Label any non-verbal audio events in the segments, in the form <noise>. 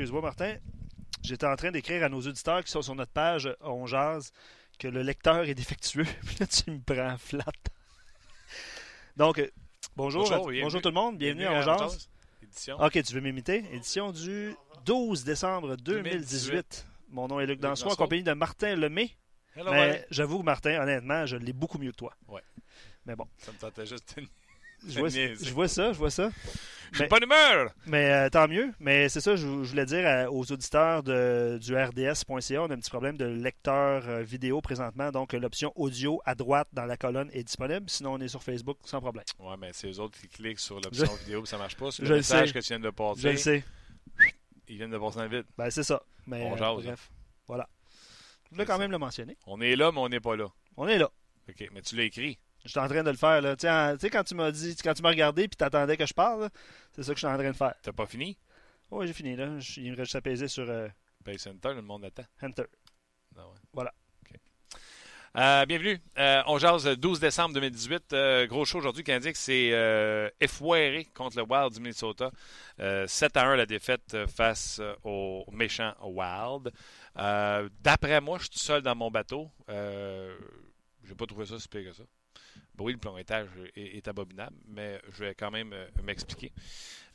excuse-moi, Martin. J'étais en train d'écrire à nos auditeurs qui sont sur notre page On Jazz que le lecteur est défectueux. <laughs> Puis là, tu me prends flat. Donc, euh, bonjour, Bonjour, tout le monde. Bienvenue, à On. Édition. Ok, tu veux m'imiter? Édition du 12 décembre 2018. 2018. Mon nom est Luc Luc Danseau, en compagnie de Martin Lemay. Hello, Mais j'avoue, Martin, honnêtement, je l'ai beaucoup mieux que toi. Ouais. Mais bon, Ça me tentait juste de... je vois, <laughs> je ça, je vois ça. Je suis Mais- pas d'humeur! Mais euh, tant mieux. Mais c'est ça, je, je voulais dire à- aux auditeurs de, du RDS.ca, on a un petit problème de lecteur euh, vidéo présentement. Donc, l'option audio à droite dans la colonne est disponible. Sinon, on est sur Facebook sans problème. Ouais, mais c'est eux autres qui cliquent sur l'option vidéo et ça marche pas. C'est <laughs> Je le le message sais. que tu viens de passer. Je le sais. Ils viennent de passer dans vide. Ben, c'est ça. Mais On euh, jase. bref, voilà. Je voulais quand même le mentionner. On est là, mais on n'est pas là. On est là. OK, mais tu l'as écrit. J'étais en train de le faire. Là. Tu sais, quand tu m'as dit, quand tu m'as regardé puis t'attendais que je parle, c'est ça que je suis en train de faire. T'as pas fini? Oh, j'ai fini. là. Je- Il me reste juste à peser sur euh, Pay Center, le monde attend. Enter. Ah ouais. Voilà. Euh, bienvenue. Euh, on jase le 12 décembre 2018. Euh, gros show aujourd'hui. Canadien qui s'est euh, effoiré contre le Wild du Minnesota. Euh, 7 à 1 la défaite face au méchant Wild. D'après moi, je suis tout seul dans mon bateau. J'ai pas trouvé ça si pire que ça. Oui, le plombetage est, est abominable, mais je vais quand même euh, m'expliquer.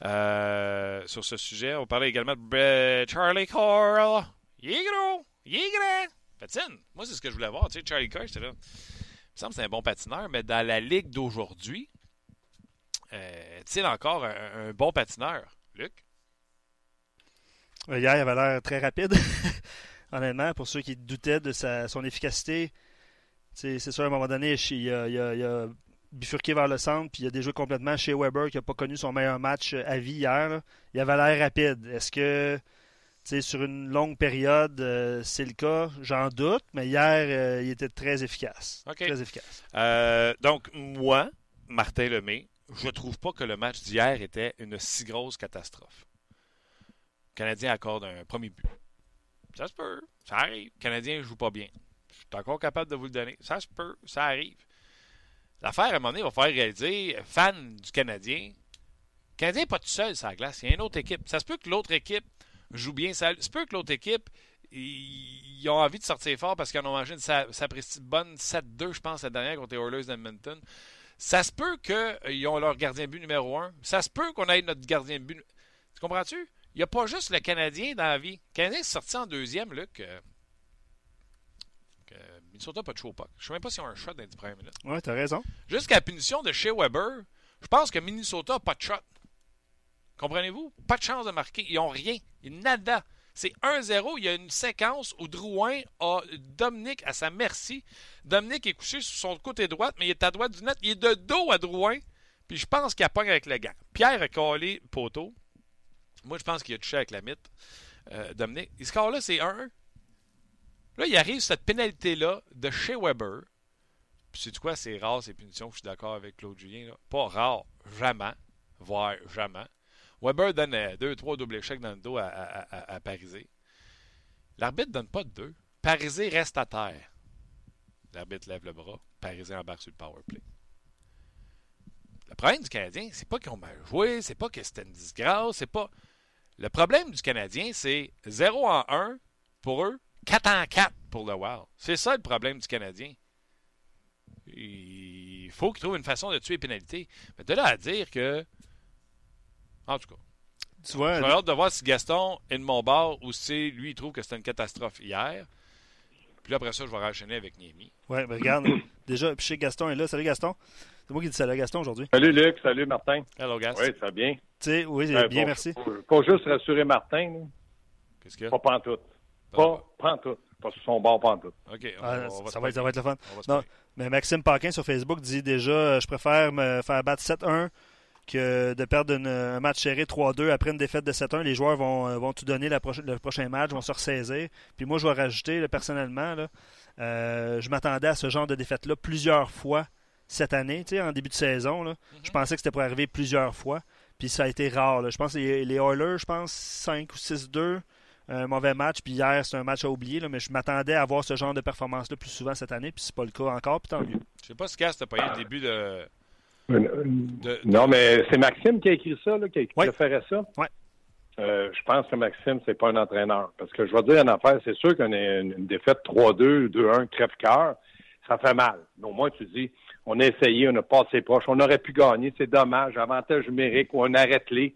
Euh, sur ce sujet, on parlait également de Charlie Coral. Il est. Patine. Moi, c'est ce que je voulais voir. Tu sais, Charlie Coral, j'étais là. Il me semble que c'est un bon patineur, mais dans la ligue d'aujourd'hui, euh, est-il encore un, bon patineur, Luc? Hier, il avait l'air très rapide. <laughs> Honnêtement, pour ceux qui doutaient de son efficacité, c'est sûr, à un moment donné, il a, il a- il a bifurqué vers le centre, puis il a déjoué complètement chez Weber, qui n'a pas connu son meilleur match euh, à vie hier. là. Il avait l'air rapide. Est-ce que, sur une longue période, euh, c'est le cas? J'en doute, mais hier, euh, il était très efficace. OK. Très efficace. Euh, donc, moi, Martin Lemay, je trouve pas que le match d'hier était une si grosse catastrophe. Le Canadien accorde un premier but. Ça se peut, ça arrive. Le Canadien ne joue pas bien. Suis encore capable de vous le donner. Ça se peut, ça arrive. L'affaire, à un moment donné, va falloir réaliser, fan du Canadien, le Canadien n'est pas tout seul sur la glace. Il y a une autre équipe. Ça se peut que l'autre équipe joue bien. Ça se peut que l'autre équipe, ils ont envie de sortir fort parce qu'ils en ont mangé une sa- bonne 7-2, je pense, la dernière contre les Oilers d'Edmonton. Ça se peut qu'ils ont leur gardien but numéro un. Ça se peut qu'on ait notre gardien but. Tu comprends-tu? Il n'y a pas juste le Canadien dans la vie. Le Canadien est sorti en deuxième, Luc. Minnesota pas de show puck. Je ne sais même pas s'ils ont un shot dans les 10 premières minutes. Ouais, t'as raison. Jusqu'à la punition de Shea Weber, je pense que Minnesota n'a pas de shot. Comprenez-vous? Pas de chance de marquer. Ils n'ont rien. Ils nada. C'est 1-0. Il y a une séquence où Drouin a Dominique à sa merci. Dominique est couché sur son côté droit, mais il est à droite du net. Il est de dos à Drouin. Puis je pense qu'il a pogne avec le gant. Pierre a collé poteau. Moi, je pense qu'il a touché avec la mythe. Euh, Dominique. Et ce score-là, c'est 1-1. Là, il arrive cette pénalité-là de chez Weber. C'est quoi, c'est rare ces punitions, je suis d'accord avec Claude Julien. Pas rare, jamais, voire jamais. Weber donne 2-3 double échecs dans le dos à, à, à, à Parisé. L'arbitre donne pas de deux. Parisé reste à terre. L'arbitre lève le bras. Parisé embarque sur le power play. Le problème du Canadien, c'est pas qu'ils ont mal joué, c'est pas que c'était une disgrâce, c'est pas. Le problème du Canadien, c'est 0 en 1 pour eux, 4 en 4 pour le Wild. C'est ça le problème du Canadien. Il faut qu'il trouve une façon de tuer les pénalités. Mais de là à dire que. En tout cas, Tu vois, j'ai hâte de voir si Gaston est de mon bord ou si lui il trouve que c'était une catastrophe hier. Puis là, après ça, je vais enchaîner avec Niemi. ouais, mais regarde, <coughs> déjà, puis chez Gaston est là. Salut Gaston. C'est moi qui dis salut à Gaston aujourd'hui. Salut Luc, salut Martin. Hello, Gas. Oui, ça va bien? Tu sais, oui, Euh, bien, pas- merci. Pas juste rassurer Martin, là. Qu'est-ce qu'il y a? Pas. Pas pantoute. Pas sur son bord pantoute. OK. on Ah, va- on va ça, va être, ça va être le fun. Non, mais Maxime Paquin sur Facebook dit déjà euh, je préfère me faire battre 7-1 que de perdre une- un match serré 3-2 après une défaite de 7-1. Les joueurs vont, euh, vont tout donner la le prochain match, vont se ressaisir. Puis moi, je vais rajouter là, personnellement, là, euh, je m'attendais à ce genre de défaite-là plusieurs fois cette année, tu sais, en début de saison. là. Je pensais que c'était pour arriver plusieurs fois. Puis ça a été rare. là. Je pense que les, les Oilers, je pense 5 ou 6-2. Un mauvais match, puis hier, c'est un match à oublier, là, mais je m'attendais à avoir ce genre de performance-là plus souvent cette année, puis c'est pas le cas encore, puis tant mieux. Je sais pas si Gas t'a pas eu le début de. de- Non, mais c'est Maxime qui a écrit ça, là, qui, qui Ouais. ça? Ouais. euh, je pense que Maxime, c'est pas un entraîneur. Parce que je vais dire une affaire, c'est sûr qu'on a une, défaite 3-2, 2-1, crève-cœur, ça fait mal. Mais au moins, tu dis, on a essayé, on a passé proche, on aurait pu gagner, c'est dommage, avantage numérique ou un arrête-les.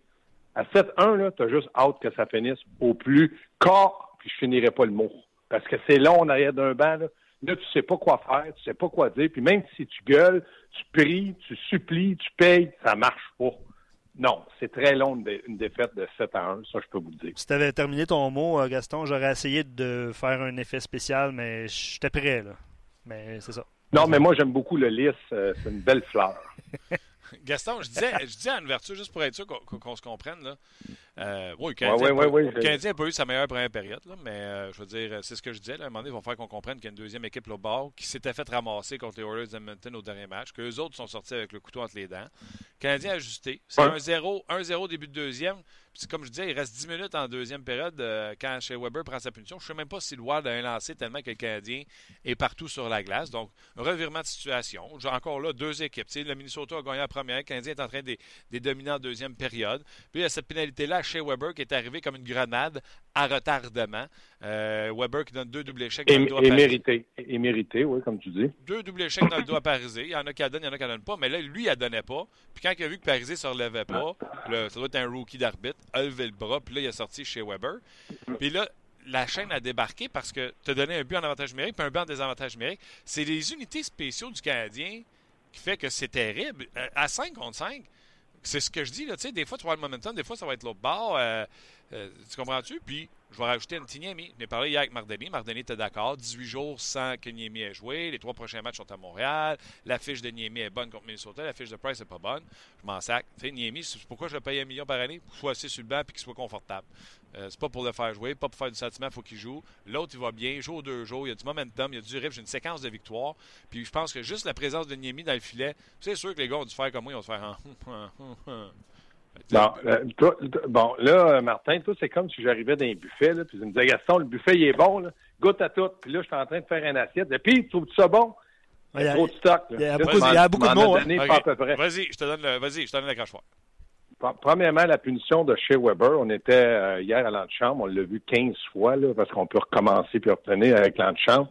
À 7-1, là, t'as juste hâte que ça finisse au plus corps, puis je finirai pas le mot. Parce que c'est long en arrière d'un banc, là. Là, tu sais pas quoi faire, tu sais pas quoi dire, puis même si tu gueules, tu pries, tu supplies, tu payes, ça marche pas. Non, c'est très long une, défaite de 7 à 1, ça je peux vous le dire. Si tu avais terminé ton mot, euh, Gaston, j'aurais essayé de faire un effet spécial, mais j'étais prêt, là. Mais c'est ça. Non, mais moi j'aime beaucoup le lys, euh, c'est une belle fleur. <laughs> Gaston, je disais, je disais en ouverture, juste pour être sûr qu'on se comprenne, là, euh, oui, le Canadien, n'a pas eu sa meilleure première période, mais euh, je veux dire, c'est ce que je disais. à un moment donné, ils vont faire qu'on comprenne qu'il y a une deuxième équipe au bord qui s'était fait ramasser contre les Oilers d'Edmonton au dernier match, qu'eux autres sont sortis avec le couteau entre les dents. Le Canadien a ajusté. C'est 1-0, 1-0 début de deuxième. Puis comme je disais, il reste 10 minutes en deuxième période euh, quand chez Weber prend sa punition. Je ne sais même pas si le Wild a un lancé tellement que le Canadien est partout sur la glace. Donc, revirement de situation. J'ai encore là deux équipes. le Minnesota a gagné la première, le Canadien est en train de les dominer en deuxième période. Puis il y a cette pénalité-là chez Weber qui est arrivée comme une grenade à retardement. Euh, Weber qui donne deux doubles échecs dans et, le dos et mérité, et mérité, oui, comme tu dis. Deux doubles échecs dans le dos à Parisé. Il y en a qui la donnent, il y en a qui la donnent pas. Mais là, lui, il la donnait pas. Puis quand il a vu que Parisé ne se relevait pas, ça doit être un rookie d'arbitre, a levé le bras, puis là, il est sorti chez Weber. Puis là, la chaîne a débarqué parce que tu as donné un but en avantage numérique puis un but en désavantage numérique. C'est les unités spéciaux du Canadien qui fait que c'est terrible. Euh, à 5 contre 5, c'est ce que je dis. Là, des fois, tu vas le momentum, des fois, ça va être l'autre bord. Euh, euh, tu comprends-tu? Puis, je vais rajouter un petit Niemi. Je parlé hier avec Mardeni. Mardeni était d'accord. 18 jours sans que Niemi ait joué. Les trois prochains matchs sont à Montréal. La fiche de Niemi est bonne contre Minnesota. La fiche de Price n'est pas bonne. Je m'en sac. Niemi, c'est pourquoi je le paye un million par année? Pour qu'il soit assis sur le banc et qu'il soit confortable. Euh, c'est pas pour le faire jouer, pas pour faire du sentiment, il faut qu'il joue. L'autre, il va bien, joue deux jours, il y a du momentum, il y a du rythme, j'ai une séquence de victoire. Puis je pense que juste la présence de Niemi dans le filet, c'est sûr que les gars ont dû faire comme moi, ils ont dû faire. <laughs> Bon, euh, bon, là, Martin, toi, c'est comme si j'arrivais dans un buffet, là, puis je me disais, Gaston, le buffet, il est bon, là, goûte à tout. Puis là, je suis en train de faire une assiette. Et puis, trouves-tu ça bon? Il y a trop de stock. Il y a, beaucoup, il y a beaucoup de mots. Hein. Vas-y, je te donne le, vas-y, je te donne la crachoir. Premièrement, la punition de chez Weber, on était euh, hier à l'antichambre, on l'a vu 15 fois, là, parce qu'on peut recommencer puis retenir avec l'antichambre.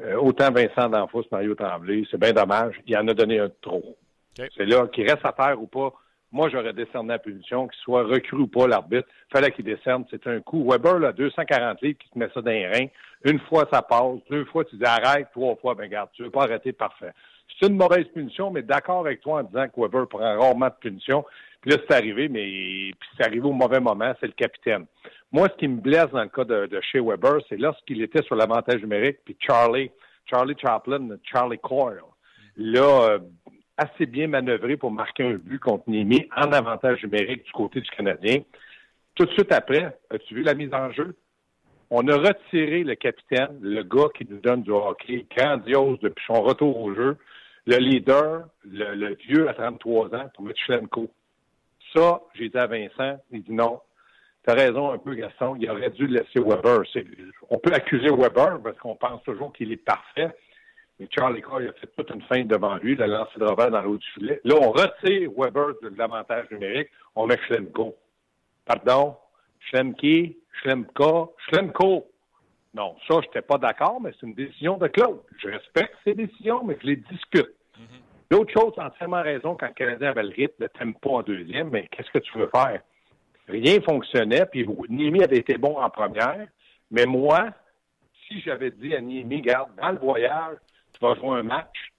Euh, autant Vincent D'Anfos, Mario Tremblay, c'est bien dommage. Il en a donné un trop. C'est là, qu'il reste à terre ou pas, moi, j'aurais décerné la punition, qu'il soit recru ou pas l'arbitre. fallait qu'il décerne. C'est un coup. Weber, là, 240 livres, qui te met ça dans les reins. Une fois, ça passe. Deux fois, tu dis arrête. Trois fois, ben garde, tu veux pas arrêter, parfait. C'est une mauvaise punition, mais d'accord avec toi en disant que Weber prend rarement de punition. Puis là, c'est arrivé, mais c'est arrivé au mauvais moment, c'est le capitaine. Moi, ce qui me blesse dans le cas de, de chez Weber, c'est lorsqu'il était sur l'avantage numérique, puis Charlie, Charlie Chaplin, Charlie Coyle, là, euh, assez bien manœuvré pour marquer un but contre Nimi en avantage numérique du côté du Canadien. Tout de suite après, as-tu vu la mise en jeu? On a retiré le capitaine, le gars qui nous donne du hockey grandiose depuis son retour au jeu, le leader, le, vieux à 33 ans, pour Schlemko. Ça, j'ai dit à Vincent, il dit non. T'as raison un peu, Gaston, il aurait dû laisser Weber. On peut accuser Weber parce qu'on pense toujours qu'il est parfait, mais Charlie Coy a fait toute une feinte devant lui, il a lancé de revers dans l'eau du filet. Là, on retire Weber de l'avantage numérique, on met Schlemko. Pardon? Schlemki, Schlemka, Schlemko. Non, ça, je n'étais pas d'accord, mais c'est une décision de Claude. Je respecte ces décisions, mais je les discute. Mm-hmm. L'autre chose, entièrement raison, quand le Canadien avait le rythme, le tempo en deuxième, mais qu'est-ce que tu veux faire? Rien fonctionnait, puis Nimi avait été bon en première, mais moi, si j'avais dit à Nimi, garde, dans le voyage, tu vas jouer un match,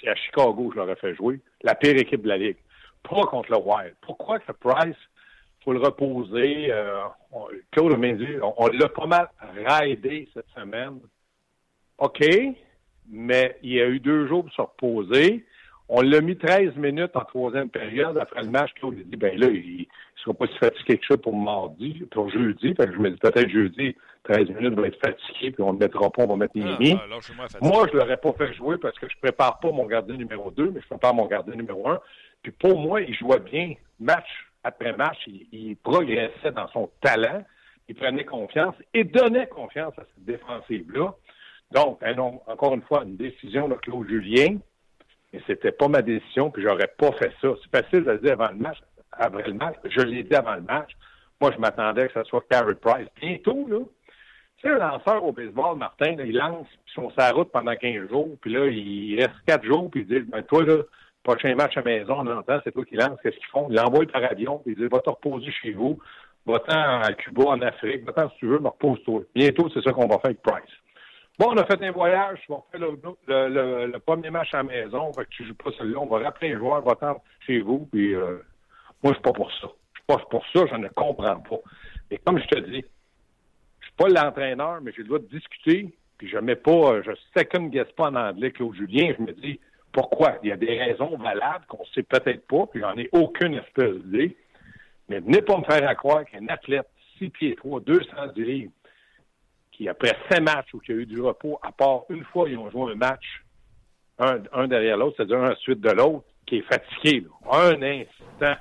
c'est à Chicago que je l'aurais fait jouer, la pire équipe de la Ligue. Pas contre le Wild. Pourquoi que Price, faut le reposer? Euh, Claude m'a dit, on, l'a pas mal raidé cette semaine. OK, mais il y a eu deux jours pour se reposer. On l'a mis 13 minutes en troisième période. Après le match, Claude a dit, ben là, il ne sera pas si fatigué que ça pour mardi, pour jeudi. Fait que je me dis, peut-être jeudi, 13 minutes, va être fatigué, puis on ne le mettra pas, on va mettre ah, Némi. moi, je ne l'aurais pas fait jouer parce que je prépare pas mon gardien numéro 2, mais je prépare mon gardien numéro 1. Puis pour moi, il jouait bien. Match après match, il, progressait dans son talent. Il prenait confiance et donnait confiance à cette défensive-là. Donc, encore une fois, une décision de Claude Julien mais c'était pas ma décision, puis j'aurais pas fait ça. C'est facile de dire avant le match, après le match. Je l'ai dit avant le match. Moi, je m'attendais que ce soit Carey Price. Bientôt, là, tu sais, un lanceur au baseball, Martin, il lance, puis sont sur route pendant 15 jours, puis là, il reste 4 jours, puis il dit, ben, toi, là, prochain match à maison, on entend, c'est toi qui lance, qu'est-ce qu'ils font? Ils l'envoient par avion, puis ils disent, va te reposer chez vous, va-t'en à Cuba, en Afrique, va-t'en si tu veux, me repose-toi. Bientôt, c'est ça qu'on va faire avec Price. Bon, on a fait un voyage, on fait le, le, premier match à maison, fait que tu joues pas celui-là, on va rappeler un joueur, va-t'en chez vous, puis euh, moi, je suis pas pour ça. Je suis pas pour ça, je ne comprends pas. Et comme je te dis, je suis pas l'entraîneur, mais j'ai le droit de discuter, puis je mets pas, je second guess pas en anglais Claude Julien, je me dis, pourquoi? Il y a des raisons valables qu'on sait peut-être pas, puis j'en ai aucune espèce d'idée. Mais venez pas me faire croire qu'un athlète 6 pieds 3, 210 livres, qui après 5 matchs où il y a eu du repos, à part une fois, ils ont joué un match, un, derrière l'autre, c'est-à-dire un suite de l'autre, qui est fatigué. Un instant.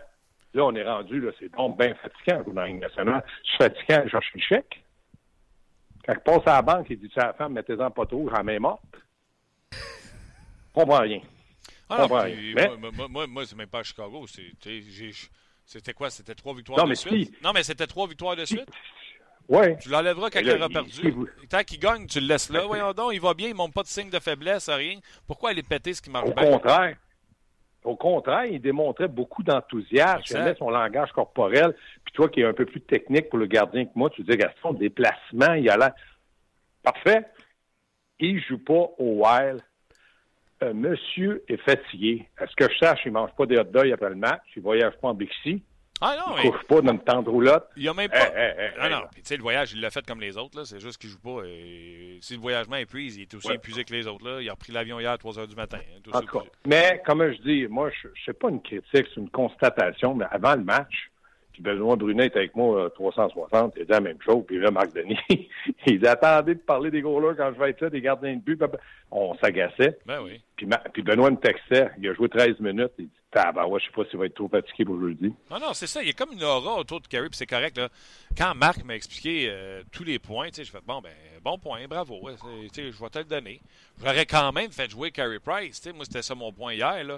Là, on est rendu, là, c'est donc bien fatigant dans la nationale. Je suis fatiguant, je cherche le chèque. Quand il passe à la banque, il dit à la femme, mettez-en pas trop, j'en mets morte. Je comprends rien. Ah non, puis, mais... moi, moi, moi, moi c'est même pas à Chicago. C'était quoi? C'était trois victoires non, de mais suite? Si... Non, mais c'était trois victoires de suite? Oui. Tu l'enlèveras quand il aura perdu. Tant qu'il gagne, tu le laisses là. Voyons donc, il va bien, il ne montre pas de signe de faiblesse, rien. Pourquoi aller péter ce qui marche Au bien? contraire. Au contraire, il démontrait beaucoup d'enthousiasme. Il aimait son langage corporel. Puis toi qui es un peu plus technique pour le gardien que moi, tu dis, Gaston, déplacement, il a l'air... Parfait. Il joue pas au Wild. Euh, monsieur est fatigué. Est-ce que je sache, il mange pas des hot dogs après le match. Il voyage pas en Bixi. Ah non, il couche pas dans une tente roulotte. Il a même pas. Hey, hey, hey, ah non, tu sais, le voyage, il l'a fait comme les autres, là. C'est juste qu'il joue pas. Et... Si le voyagement épuise, il est aussi Ouais. épuisé que les autres, là. Il a repris l'avion hier à 3 h du matin. hein, En. Mais, comme je dis, moi, je ne sais pas une critique, c'est une constatation, mais avant le match, puis Benoît Brunet était avec moi euh, 360, il dit la même chose, puis là, Marc Denis, <laughs> il dit attendez de parler des goalers quand je vais être là, des gardiens de but. On s'agaçait. Ben oui. Puis, Benoît me textait, il a joué 13 minutes, il dit Tabarouette, je sais pas s'il va être trop fatigué pour jeudi. Non, non, c'est ça. Il y a comme une aura autour de Carey, puis c'est correct. Là. Quand Marc m'a expliqué euh, tous les points, je fais bon, ben, bon point, bravo. ouais, je vais te le donner. J'aurais quand même fait jouer Carey Price. Moi, c'était ça mon point hier. Là.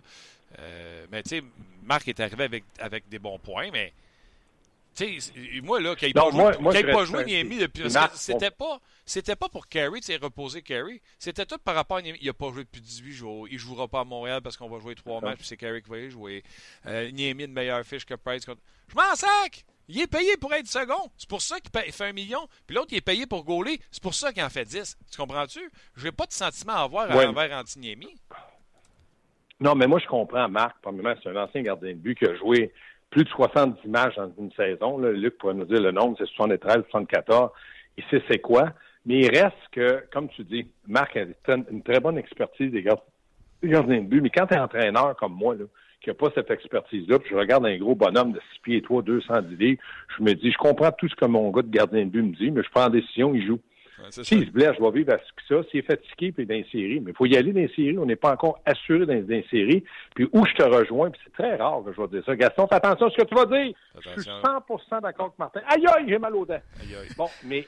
Euh, mais tu sais, Marc est arrivé avec, avec des bons points, mais. Moi, là, qu'il n'ait pas, moi- joué- moi, pas Niemi depuis. C'était pas, c'était pas pour Carey, tu sais, reposer Carey. C'était tout par rapport à Niemi. Il n'a pas joué depuis 18 jours. Il jouera pas à Montréal parce qu'on va jouer trois matchs, puis c'est Carey qui va y jouer. Euh, Niemi, une meilleure fiche que Price. contre- Je m'en sac! Il est payé pour être second. C'est pour ça qu'il fait un million. Puis l'autre, il est payé pour gauler. C'est pour ça qu'il en fait 10. Tu comprends-tu? Je n'ai pas de sentiment à avoir Ouais. envers Antiniemi. Non, mais moi, je comprends Marc. Premièrement, c'est un ancien gardien de but qui a joué plus de 70 matchs dans une saison. Là. Luc pourrait nous dire le nombre, c'est 73, 74. Il sait c'est quoi. Mais il reste que, comme tu dis, Marc a une très bonne expertise des gar- des gardiens de but. Mais quand tu es entraîneur comme moi, là, qui n'a pas cette expertise-là, puis je regarde un gros bonhomme de 6 pieds 3, 210 livres, je me dis, je comprends tout ce que mon gars de gardien de but me dit, mais je prends en décision, il joue. S'il se blesse, je vais vivre avec ça. S'il est fatigué, puis séries. Mais il faut y aller séries. On n'est pas encore assuré séries. Puis où je te rejoins, puis c'est très rare que je vais dire ça. Gaston, fais attention à ce que tu vas dire. Je suis Attention. 100 d'accord avec Martin. Aïe, aïe, j'ai mal aux dents. Aïe, aïe. Bon, mais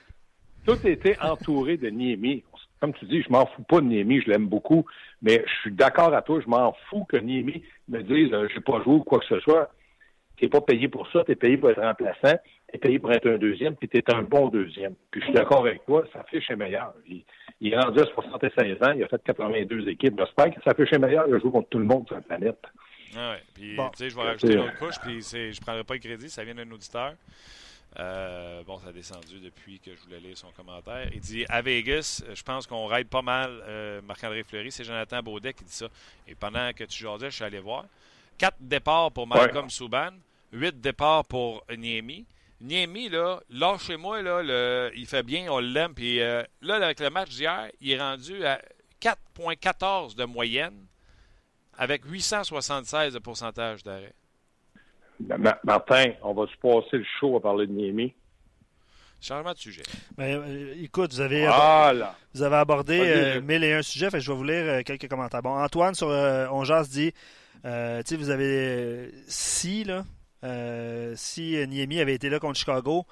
tout était entouré de Niemi. Comme tu dis, je m'en fous pas de Niemi, je l'aime beaucoup. Mais je suis d'accord à toi, je m'en fous que Niemi me dise, euh, je n'ai pas joué ou quoi que ce soit. Tu n'es pas payé pour ça, tu es payé pour être remplaçant, es payé pour être un deuxième, puis tu es un bon deuxième. Puis je suis d'accord avec toi, sa fiche est meilleure. Il, il est rendu à 76 ans, il a fait 82 équipes. J'espère que sa fiche est meilleure, il a joué contre tout le monde sur la planète. Ah ouais. Puis, Bon. tu sais, je vais rajouter une autre couche, puis c'est- je ne prendrai pas le crédit, ça vient d'un auditeur. Euh, bon, ça a descendu depuis que je voulais lire son commentaire. Il dit À Vegas, je pense qu'on raide pas mal euh, Marc-André Fleury. C'est Jonathan Baudet qui dit ça. Et pendant que tu jasais, je suis allé voir. Quatre départs pour Malcolm Souban, huit départs pour Niemi. Niemi, là, lâchez-moi, là, le- il fait bien, on l'aime. Puis euh, là, avec le match d'hier, il est rendu à 4,14 de moyenne avec 876 de pourcentage d'arrêt. Ma- Ma- Martin, on va se passer le show à parler de Niemi. Changement de sujet. Mais, euh, écoute, vous avez, Voilà. vous avez abordé Ok, euh, je- 1001 sujets, fait je vais vous lire euh, quelques commentaires. Bon, Antoine sur euh, On Jase dit euh, tu sais, vous avez euh, si, là, si euh, Niemi avait été là contre Chicago,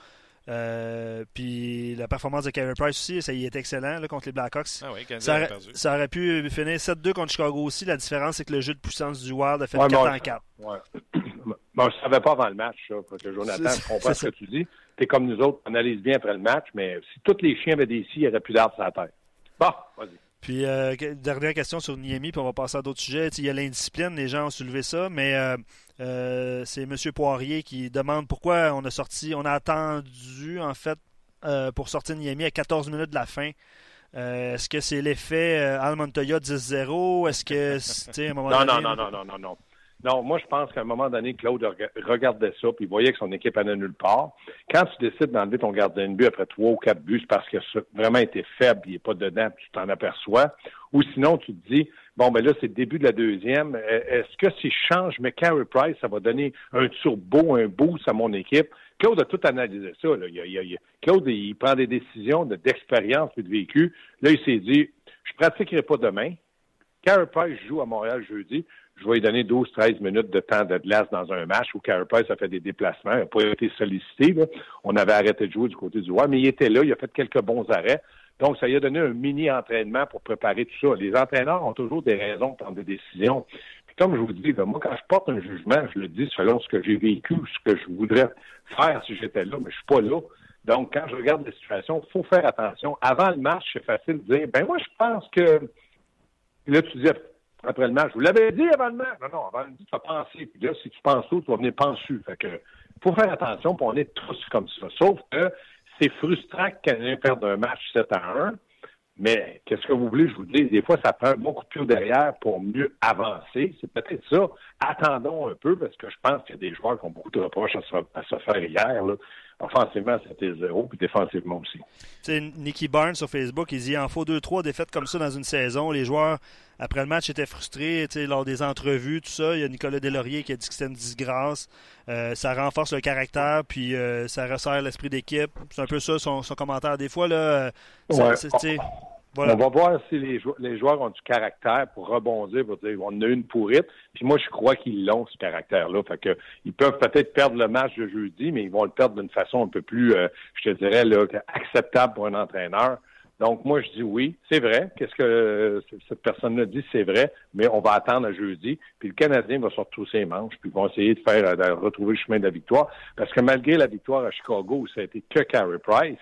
euh, puis la performance de Carey Price aussi, ça y est excellent là, contre les Blackhawks. Ah oui, Ça aurait, ça aurait pu finir 7-2 contre Chicago aussi. La différence, c'est que le jeu de puissance du Wild a fait Ouais, 4 bon, en 4. Ouais. <coughs> Bon, je ne savais pas avant le match, ça. Parce que Jonathan, je comprends ce que tu dis. Tu es comme nous autres, on analyse bien après le match, mais si tous les chiens avaient des scies, il n'y aurait plus d'arbres sur la terre. Bon, vas-y. Puis, euh, dernière question sur Niemi, puis on va passer à d'autres sujets. il y a l'indiscipline, les gens ont soulevé ça, mais euh, euh, c'est M. Poirier qui demande pourquoi on a sorti, on a attendu, en fait, pour sortir Niemi à 14 minutes de la fin. Est-ce que c'est l'effet Al Montoya 10-0? Est-ce que, tu sais, à un moment non, donné... Non, non, non, non, non, non. Non, moi, je pense qu'à un moment donné, Claude regardait ça, puis il voyait que son équipe allait nulle part. Quand tu décides d'enlever ton gardien de but après trois ou quatre buts, parce ça a vraiment été faible, il n'est pas dedans, puis tu t'en aperçois. Ou sinon, tu te dis, bon, ben là, c'est le début de la deuxième. E, est-ce que si je change mais Carey Price, ça va donner un turbo, un boost à mon équipe? Claude a tout analysé ça. Là. Claude, il prend des décisions d'expérience et de vécu. Là, il s'est dit, je pratiquerai pas demain. Carey Price joue à Montréal jeudi je vais lui donner 12-13 minutes de temps de glace dans un match où Price a fait des déplacements, il n'a pas été sollicité. On avait arrêté de jouer du côté du roi, mais il était là, il a fait quelques bons arrêts. Donc, ça lui a donné un mini-entraînement pour préparer tout ça. Les entraîneurs ont toujours des raisons de prendre des décisions. Puis comme je vous dis, moi, quand je porte un jugement, je le dis selon ce que j'ai vécu, ce que je voudrais faire si j'étais là, mais je suis pas là. Donc, quand je regarde la situation, il faut faire attention. Avant le match, c'est facile de dire, ben moi, je pense que là, tu dis, après le match. Vous l'avez dit avant le match. Non, non, avant le match, tu vas penser. Puis là, si tu penses tout, tu vas venir penser. Fait que, faut faire attention, puis on est tous comme ça. Sauf que c'est frustrant qu'un perde un match 7 à 1. Mais qu'est-ce que vous voulez, je vous dis, des fois, ça prend un bon derrière pour mieux avancer. C'est peut-être ça. Attendons un peu, parce que je pense qu'il y a des joueurs qui ont beaucoup de reproches à se, faire hier. Là. Offensivement, c'était zéro, puis défensivement aussi. sais, Nicky Barnes sur Facebook, il dit en faut deux, trois défaites comme ça dans une saison. Les joueurs, après le match, étaient frustrés lors des entrevues, tout ça. Il y a Nicolas Delaurier qui a dit que c'était une disgrâce. Euh, ça renforce le caractère, puis euh, ça resserre l'esprit d'équipe. C'est un peu ça son, commentaire. Des fois, là, on va voir si les, joueurs ont du caractère pour rebondir, pour dire on a une pourrite. Puis moi, je crois qu'ils l'ont, ce caractère-là. Fait que ils peuvent peut-être perdre le match de jeudi, mais ils vont le perdre d'une façon un peu plus, euh, je te dirais, là, acceptable pour un entraîneur. Donc, moi, je dis oui, c'est vrai. Qu'est-ce que euh, cette personne-là dit, c'est vrai, mais on va attendre à jeudi. Puis le Canadien va sortir ses manches, puis vont essayer de faire, de retrouver le chemin de la victoire. Parce que malgré la victoire à Chicago, où ça a été que Carey Price,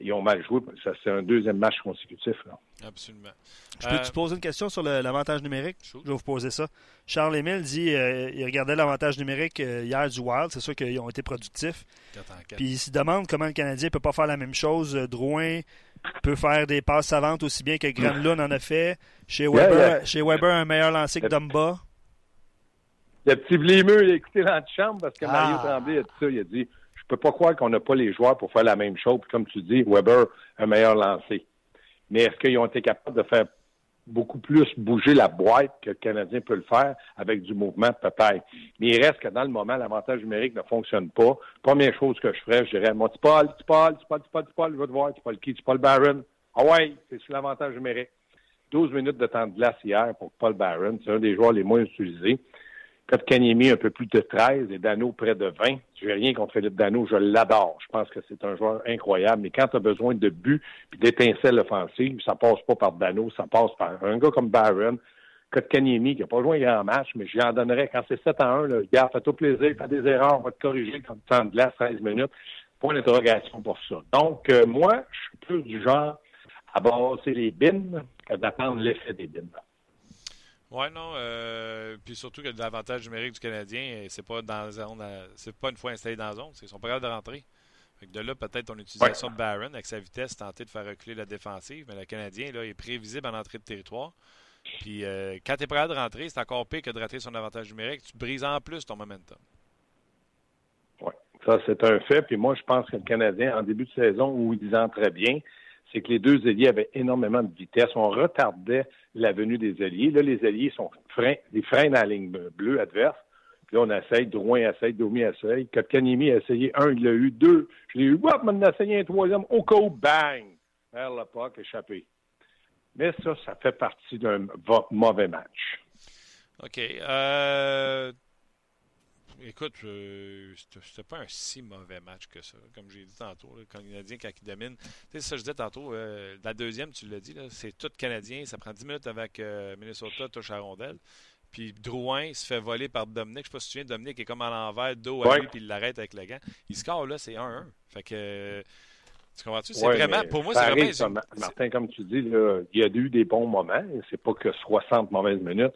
ils ont mal joué. Ça, c'est un deuxième match consécutif. Absolument. Je peux te poser une question sur l'avantage numérique? Je vais vous poser ça. Charles Emile dit euh, il regardait l'avantage numérique euh, hier du Wild. C'est sûr qu'ils ont été productifs. Puis il se demande comment le Canadien ne peut pas faire la même chose. Euh, Drouin peut faire des passes savantes aussi bien que Granlund en a fait. Chez Weber, Chez Weber un meilleur lancé que Dumba. Le petit blimeux, il a écouté dans la chambre parce que Mario ah. Tremblay a dit ça. Il a dit peux pas croire qu'on n'a pas les joueurs pour faire la même chose. Puis comme tu dis, Weber, un meilleur lancé. Mais est-ce qu'ils ont été capables de faire beaucoup plus bouger la boîte que le Canadien peut le faire avec du mouvement peut-être? Mais il reste que dans le moment, l'avantage numérique ne fonctionne pas. Première chose que je ferais, je dirais, moi, tu parles, tu parles, tu parles, tu parles, tu parles, je vais te voir, tu parles qui, tu parles Barron. Ah ouais, c'est sur l'avantage numérique. 12 minutes de temps de glace hier pour Paul Barron. C'est un des joueurs les moins utilisés. Kotkaniemi un peu plus de 13 et Dano près de 20. Je n'ai rien contre Philippe Dano, je l'adore. Je pense que c'est un joueur incroyable. Mais quand tu as besoin de buts et d'étincelles offensives, ça passe pas par Dano, ça passe par un gars comme Barron. Kotkaniemi, qui n'a pas joué un grand match, mais j'en donnerais quand c'est 7 à 1, le gars, fait tout plaisir, fait des erreurs, on va te corriger quand tu temps de glace, 13 minutes. Point d'interrogation pour ça. Donc, euh, moi, je suis plus du genre à bosser les bins que d'attendre l'effet des bins. Oui, non. Euh, puis surtout que l'avantage numérique du Canadien, c'est pas dans zone, c'est pas une fois installé dans la zone, c'est son programme de rentrée. de là, peut-être ton utilisation de Barron avec sa vitesse, tenter de faire reculer la défensive, mais le Canadien là, est prévisible en entrée de territoire. Puis euh, quand tu es prêt de rentrer, c'est encore pire que de rater son avantage numérique. Tu brises en plus ton momentum. Oui, ça c'est un fait. Puis moi, je pense que le Canadien, en début de saison, où ils très bien, c'est que les deux ailiers avaient énormément de vitesse. On retardait la venue des alliés. Là, les alliés sont freins, des freins à la ligne bleue adverse. Puis là, on essaye, Drouin essaye, Domi essaye. Kotkaniemi a essayé un, il l'a eu. Deux, je l'ai eu. Hop, on a essayé un troisième. Au cas bang! Vers la POC, échappé. Mais ça, ça fait partie d'un mauvais match. OK. Euh, écoute, euh, c'était pas un si mauvais match que ça, comme j'ai dit tantôt. quand le Canadien, quand il domine, tu sais, ça je disais tantôt, euh, la deuxième, tu l'as dit, c'est tout Canadien, ça prend 10 minutes avec euh, Minnesota, touche à rondelle. Puis Drouin se fait voler par Dominique. Je ne sais pas si tu te souviens, Dominique est comme à l'envers, dos à lui, puis il l'arrête avec le gant. Il score là, c'est 1-1. Fait que. Tu comprends-tu? C'est vraiment, pour moi, c'est vraiment. Martin, comme tu dis, là, il y a eu des bons moments. C'est pas que 60 mauvaises minutes.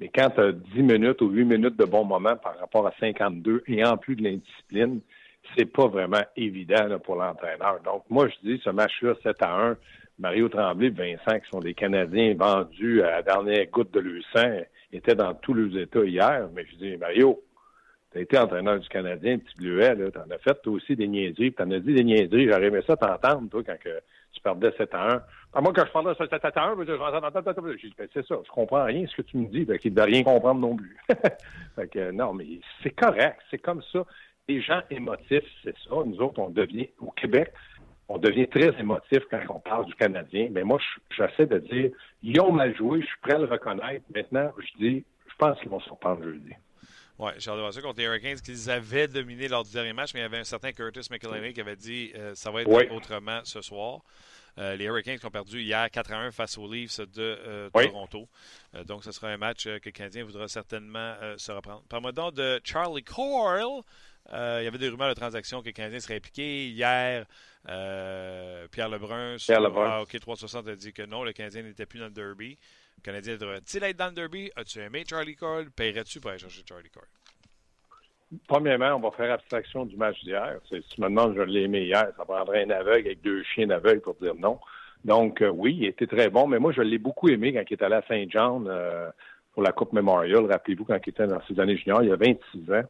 Mais quand tu as 10 minutes ou 8 minutes de bons moments par rapport à 52 et en plus de l'indiscipline, c'est pas vraiment évident pour l'entraîneur. Donc, moi, je dis, ce match-là, 7 à 1, Mario Tremblay et Vincent, qui sont des Canadiens vendus à la dernière goutte de leur sang, étaient dans tous les états hier. Mais je dis, Mario, tu as été entraîneur du Canadien, petit bleuet, là, t'en as fait toi aussi des niaiseries, t'en as dit des niaiseries, j'aurais aimé ça t'entendre, toi, quand que tu perdais 7 à 1. À moi, quand je parlais de 7 à 1, j'ai dit, ben, c'est ça, je comprends rien ce que tu me dis, ben, qu'il ne rien comprendre non plus. <laughs> fait que, non, mais c'est correct, c'est comme ça. Les gens émotifs, c'est ça. Nous autres, on devient, au Québec, on devient très émotif quand on parle du Canadien. Mais moi, j'essaie de dire, ils ont mal joué, je suis prêt à le reconnaître. Maintenant, je dis, je pense qu'ils vont se reprendre jeudi. Oui, j'ai hâte de ça contre les Hurricanes qu'ils avaient dominé lors du dernier match, mais il y avait un certain Curtis McElhinney qui avait dit euh, ça va être autrement ce soir. Euh, les Hurricanes qui ont perdu hier 4 1 face aux Leafs de euh, Toronto. donc, ce sera un match que le Canadien voudra certainement se reprendre. Par-moi donc de Charlie Coyle. il y avait des rumeurs de transactions que le Canadien serait impliqué. Hier, Pierre Lebrun, Pierre Lebrun. Ah, OK 360 a dit que non, le Canadien n'était plus dans le derby. Le Canadien devrait-il être dans le derby? As-tu aimé Charlie Cole? Paierais-tu pour aller Charlie Cole? Premièrement, on va faire abstraction du match d'hier. Si tu me demandes, je l'ai aimé hier, ça prendrait un aveugle avec deux chiens aveugles pour dire non. Donc, euh, oui, il était très bon, mais moi, je l'ai beaucoup aimé quand il est allé à Saint-Jean euh, pour la Coupe Memorial. Rappelez-vous, quand il était dans ses années juniors, il y a 26 ans.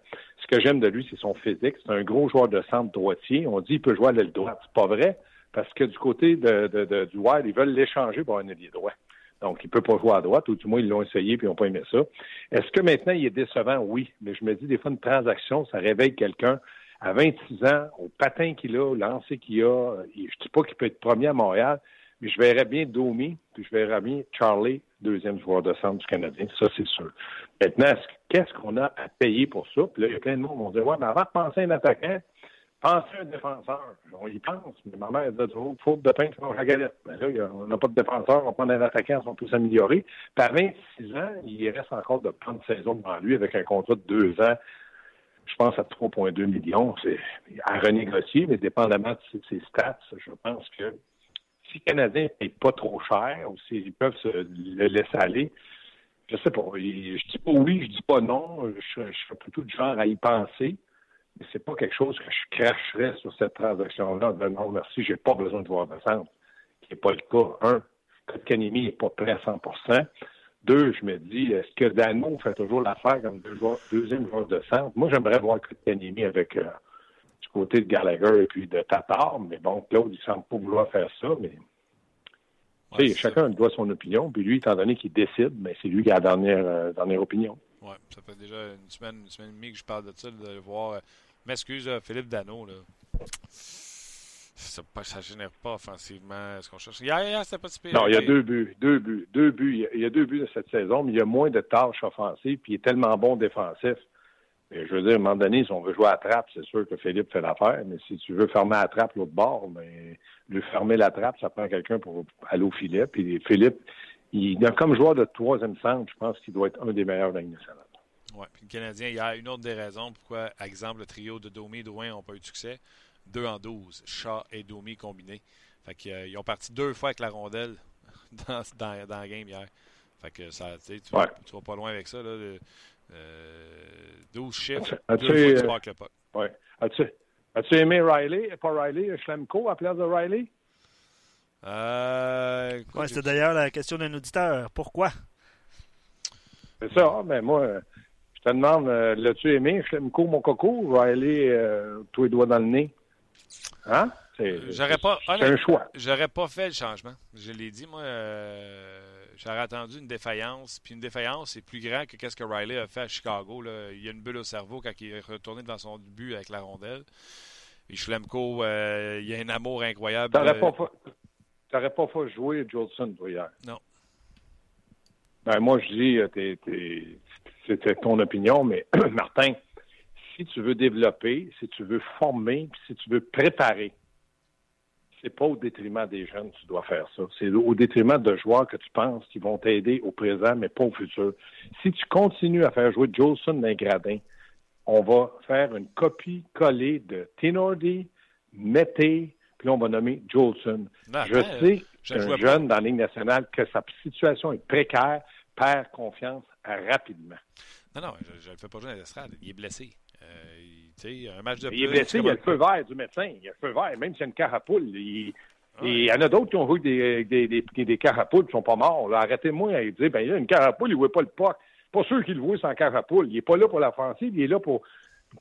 Ce que j'aime de lui, c'est son physique. C'est un gros joueur de centre droitier. On dit qu'il peut jouer à l'aile droite. C'est pas vrai, parce que du côté du Wild, ils veulent l'échanger pour un ailier droit. Donc, il ne peut pas jouer à droite, ou du moins, ils l'ont essayé puis ils n'ont pas aimé ça. Est-ce que maintenant, il est décevant? Oui. Mais je me dis, des fois, une transaction, ça réveille quelqu'un à 26 ans, au patin qu'il a, au lancer qu'il a. Je ne dis pas qu'il peut être premier à Montréal, mais je verrais bien Domi, puis je verrais bien Charlie, deuxième joueur de centre du Canadien. Ça, c'est sûr. Maintenant, qu'est-ce qu'on a à payer pour ça? Puis là, il y a plein de monde qui vont dire, ouais, mais avant de penser à un attaquant, Pensez un défenseur. On y pense, mais ma mère dit toujours, faute de pain, c'est la galette. Mais là, on n'a pas de défenseur, on va prendre un attaquant, ils sont tous améliorés. Puis à 26 ans, il reste encore de prendre saison devant lui avec un contrat de deux ans, je pense à 3,2 millions. C'est à renégocier, mais dépendamment de ses stats, je pense que si le Canadien n'est pas trop cher ou s'ils peuvent se le laisser aller, je sais pas. Je dis pas oui, je dis pas non. Je, je suis plutôt du genre à y penser mais c'est pas quelque chose que je cracherais sur cette transaction-là. non, merci, j'ai pas besoin de voir de centre. Qui n'est pas le cas. Un, Canimi n'est pas prêt à 100% Deux, je me dis, est-ce que Dano fait toujours l'affaire comme deuxième joueur de centre? Moi, j'aimerais voir Canimi avec euh, du côté de Gallagher et puis de Tatar, mais bon, Claude, il semble pas vouloir faire ça, mais chacun doit son opinion, puis lui, étant donné qu'il décide, mais c'est lui qui a la dernière, euh, dernière opinion. Oui, ça fait déjà une semaine, une semaine et demie que je parle de ça, de voir. M'excuse, euh, Philippe Dano, là. Ça, ne génère pas offensivement ce qu'on cherche. Non, il y a deux buts. Deux buts. Deux buts. Il y a deux buts de cette saison, mais il y a moins de tâches offensives, puis il est tellement bon défensif. Je veux dire, à un moment donné, si on veut jouer à trappe, c'est sûr que Philippe fait l'affaire, mais si tu veux fermer la trappe l'autre bord, mais ben, lui fermer la trappe, ça prend quelqu'un pour aller au filet. Puis Philippe, il, comme joueur de troisième centre, je pense qu'il doit être un des meilleurs de la nationale. Oui, puis le Canadien, il y a une autre des raisons pourquoi, exemple, le trio de Domi et Drouin n'ont pas eu de succès. 2 en 12, Shaw et Domi combinés. Fait qu'ils euh, ont parti deux fois avec la rondelle <laughs> dans, dans, dans la game hier. Fait que ça, tu, ouais. vas, tu vas pas loin avec ça. Là, euh, 12 chiffres, deux fois tu euh, le puck. Ouais. As-tu, as-tu aimé Riley, pas Riley, Schlemko à place de Riley? Euh, ouais, C'était d'ailleurs la question d'un auditeur. Pourquoi? C'est ça, mais moi, je te demande, euh, l'as-tu aimé, Schlemko, mon coco, Riley, euh, tous les doigts dans le nez? Hein? J'aurais pas, c'est un choix. J'aurais pas fait le changement. Je l'ai dit, moi, euh, j'aurais attendu une défaillance. Puis une défaillance, c'est plus grand que qu'est-ce que Riley a fait à Chicago. Là. Il y a une bulle au cerveau quand il est retourné devant son but avec la rondelle. Et Schlemko, il y a un amour incroyable. T'aurais pas, t'aurais pas fait jouer Jolson, toi, hier? Non. Ben, moi, je dis, c'était ton opinion, mais <clears throat> Martin, si tu veux développer, si tu veux former, si tu veux préparer, c'est pas au détriment des jeunes que tu dois faire ça. C'est au détriment de joueurs que tu penses qui vont t'aider au présent, mais pas au futur. Si tu continues à faire jouer Jolson d'un gradin, on va faire une copie collée de Tinordi, Mété, puis on va nommer Jolson. je sais qu'un jeune dans la Ligue nationale, que sa situation est précaire, perd confiance rapidement. Non, non, je ne le fais pas jouer à l'estrade. Il est blessé. Euh, un match de il est blessé, il y a le feu vert du médecin. Il y a le feu vert, même s'il y a une carapoule. Il, il y en a d'autres qui ont vu des, des, des, des carapoules qui ne sont pas morts. Arrêtez-moi à dire, ben, il y a une carapoule, il ne voit pas le puck. Pas sûr qu'il le voit sans carapoule. Il n'est pas là pour l'offensive, il est là pour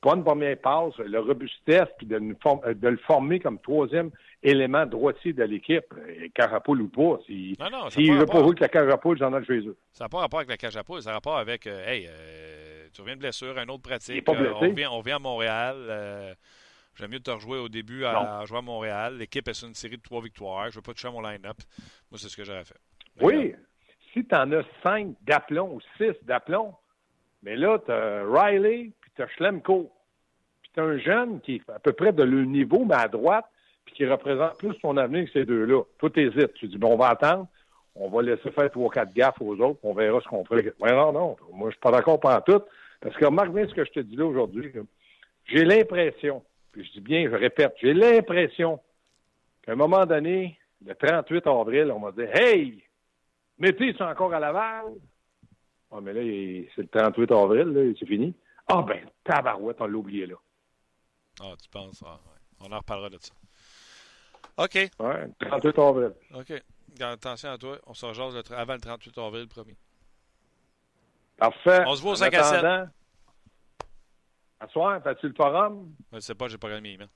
une première passe, le robustesse, puis de, de, le former comme troisième élément droitier de l'équipe, carapoule ou pas. S'il si, ne veut pas jouer avec la carapoule, j'en ai chez eux. Ça n'a pas rapport avec la carapoule, ça a rapport avec, euh, hey, euh, tu reviens de blessure, un autre pratique. Euh, on, vient, on vient à Montréal. J'aime mieux te rejouer au début à, jouer à Montréal. L'équipe est sur une série de trois victoires. Je ne veux pas toucher à mon line-up. Moi, c'est ce que j'aurais fait. oui. Si tu en as cinq d'aplomb ou six d'aplomb, mais là, tu as Riley tu as Schlemko. Puis tu un jeune qui est à peu près de le niveau, mais à droite, puis qui représente plus ton avenir que ces deux-là. Tout hésite. Tu dis, bon, on va attendre. On va laisser faire trois, quatre gaffes aux autres, on verra ce qu'on fait. Mais non, non. Moi, je suis pas d'accord pas tout. Parce que remarque bien ce que je te dis là aujourd'hui. J'ai l'impression, puis je dis bien, je répète, j'ai l'impression qu'à un moment donné, le 38 avril, on va dire Hey! Mettez ça encore à Laval? Ah, mais là, c'est le 38 avril, c'est fini. Ah, ben, tabarouette, on l'a oublié là. Ah, tu penses? Ah, On en reparlera de ça. OK. Ouais, 38 avril. OK. Attention à toi. On se rejase avant le 38 avril, promis. Parfait. On se voit au 5 à 7. À soir, fais-tu le forum? Je ne sais pas, j'ai pas gagné mes emails.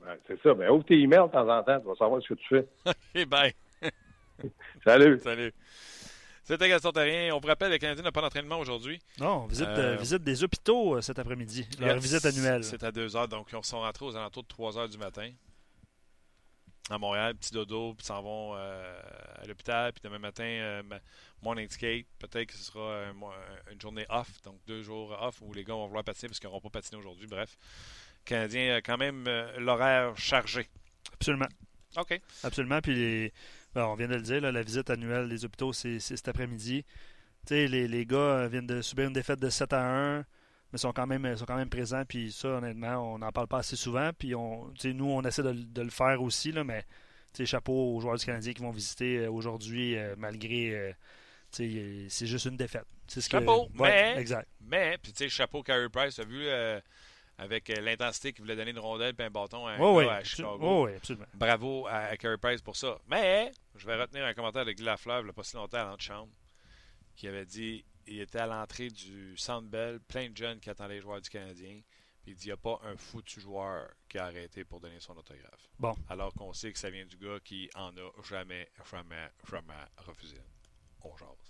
Ben, c'est ça. Ben, ouvre tes emails de temps en temps. Tu vas savoir ce que tu fais. <laughs> OK, bye. <laughs> Salut. Salut. C'était Gaston Terrien. On vous rappelle, les Canadiens n'ont pas d'entraînement aujourd'hui. Non, visite, euh, visite des hôpitaux euh, cet après-midi. Leur visite annuelle. C'est à 2 heures, donc ils sont rentrés aux alentours de 3 heures du matin à Montréal, petit dodo, puis s'en vont euh, à l'hôpital, puis demain matin, morning skate. Peut-être que ce sera une journée off, donc deux jours off où les gars vont vouloir patiner parce qu'ils n'auront pas patiné aujourd'hui. Bref, Canadien quand même l'horaire chargé. Absolument. OK. Absolument. Puis les, on vient de le dire, la visite annuelle des hôpitaux, c'est cet après-midi. Les, les gars viennent de subir une défaite de 7 à 1 mais sont quand même sont quand même présents puis ça honnêtement on n'en parle pas assez souvent puis on nous on essaie de, le faire aussi là mais chapeau aux joueurs du Canadien qui vont visiter euh, aujourd'hui euh, malgré euh, c'est juste une défaite chapeau mais exact mais puis tu sais chapeau Carey Price a vu avec euh, l'intensité qu'il voulait donner une rondelle et un bâton à, oh à Chicago. Oh oui, absolument. Bravo à, Carey Price pour ça. Mais je vais retenir un commentaire de Guy Lafleur, il n'y a pas si longtemps à l'antichambre, qui avait dit il était à l'entrée du Centre Bell, plein de jeunes qui attendaient les joueurs du Canadien. Puis il dit il n'y a pas un foutu joueur qui a arrêté pour donner son autographe. Bon. Alors qu'on sait que ça vient du gars qui en a jamais, jamais, jamais refusé. On jase.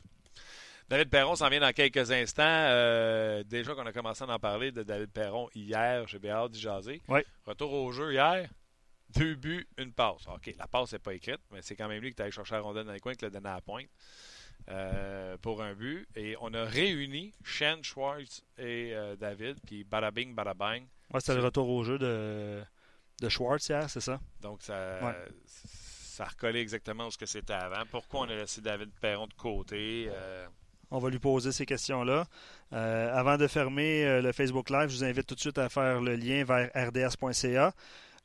David Perron s'en vient dans quelques instants. Euh, déjà qu'on a commencé à en parler de David Perron hier, j'ai bien hâte d'y jaser. Retour au jeu hier. Deux buts, une passe. OK, la passe n'est pas écrite, mais c'est quand même lui qui est allé chercher la rondelle dans les coins qui l'a donné à la pointe euh, pour un but. Et on a réuni Shen, Schwartz et euh, David, puis bing, bing, Ouais, c'était le retour au jeu de, de Schwartz hier, c'est ça? Donc, ça, ça recollait exactement ce que c'était avant. Pourquoi on a laissé David Perron de côté? On va lui poser ces questions-là. Euh, avant de fermer euh, le Facebook Live, je vous invite tout de suite à faire le lien vers rds.ca.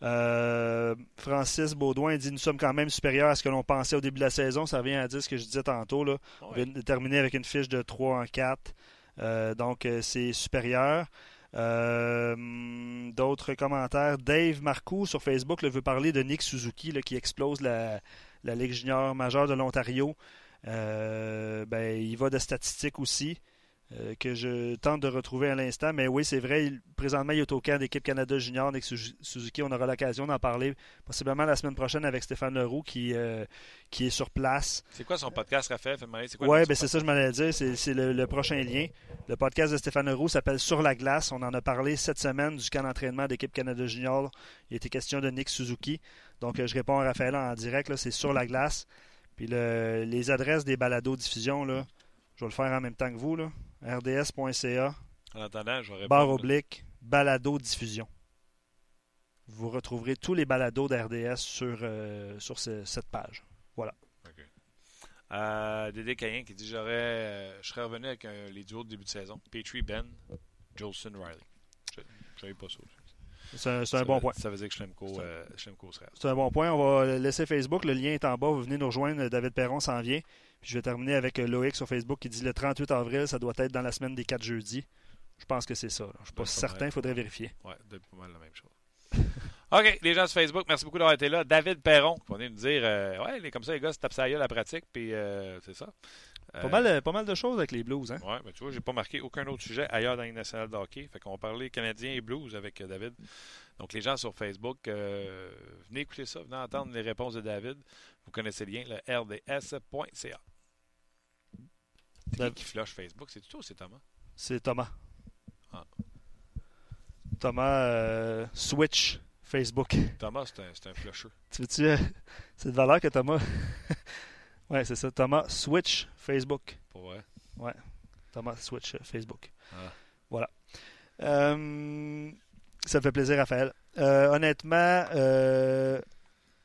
Euh, Francis Baudouin dit Nous sommes quand même supérieurs à ce que l'on pensait au début de la saison. Ça revient à dire ce que je disais tantôt. Là. On vient de terminer avec une fiche de 3 en 4. donc, c'est supérieur. D'autres commentaires. Dave Marcoux sur Facebook veut parler de Nick Suzuki qui explose la, la Ligue junior majeure de l'Ontario. Euh, ben, il va de statistiques aussi. Euh, que je tente de retrouver à l'instant. Mais oui, c'est vrai, présentement, il est au camp d'équipe Canada Junior avec Suzuki. On aura l'occasion d'en parler possiblement la semaine prochaine avec Stéphane Leroux qui, euh, qui est sur place. C'est quoi son podcast, Raphaël? Oui, ben c'est ça, je m'allais dire. C'est le, prochain lien. Le podcast de Stéphane Leroux s'appelle Sur la glace. On en a parlé cette semaine du camp d'entraînement d'équipe Canada Junior. Il était question de Nick Suzuki. Donc, je réponds à Raphaël en direct. C'est Sur la glace. Puis les adresses des balados diffusion, là, je vais le faire en même temps que vous, là. rds.ca. En attendant, je vais Barre oblique, balado diffusion. vous retrouverez tous les balados d'RDS sur, euh, sur ce- cette page. Voilà. Euh, Dédé Cayen qui dit j'aurais, euh, je serais revenu avec les duos de début de saison. Petrie, Ben, Jolson, Riley. Je savais pas ça. C'est un, bon point. Ça veut dire que Schlemko, euh. C'est un bon point. On va laisser Facebook. Le lien est en bas. Vous venez nous rejoindre. David Perron s'en vient. Puis je vais terminer avec Loïc sur Facebook qui dit le 38 avril, ça doit être dans la semaine des 4 jeudis. Je pense que c'est ça. là. Je ne suis pas ça certain. Il faudrait vérifier. Ouais, c'est pas mal la même chose. <laughs> OK, les gens sur Facebook, merci beaucoup d'avoir été là. David Perron, qui venir nous dire euh, Ouais, les, comme ça, les gars, se tapent ça la pratique, puis euh, c'est ça. Euh, Pas, mal, pas mal de choses avec les Blues. Hein? Ouais, mais tu vois, j'ai pas marqué aucun autre sujet ailleurs dans les nationales de hockey. Fait qu'on parler Canadiens et Blues avec euh, David. Donc, les gens sur Facebook, euh, venez écouter ça, venez entendre les réponses de David. Vous connaissez le lien, le rds.ca. C'est qui flush Facebook? C'est toi ou c'est Thomas? C'est Thomas. Ah. Thomas euh, Switch Facebook. Thomas, c'est un, c'est un flusher. Tu veux-tu. euh, c'est de valeur que Thomas? <laughs> ouais, c'est ça. Thomas Switch Facebook. Pour vrai? Thomas Switch euh, Facebook. Ah. Voilà. Euh, ça me fait plaisir, Raphaël. Euh, honnêtement, euh,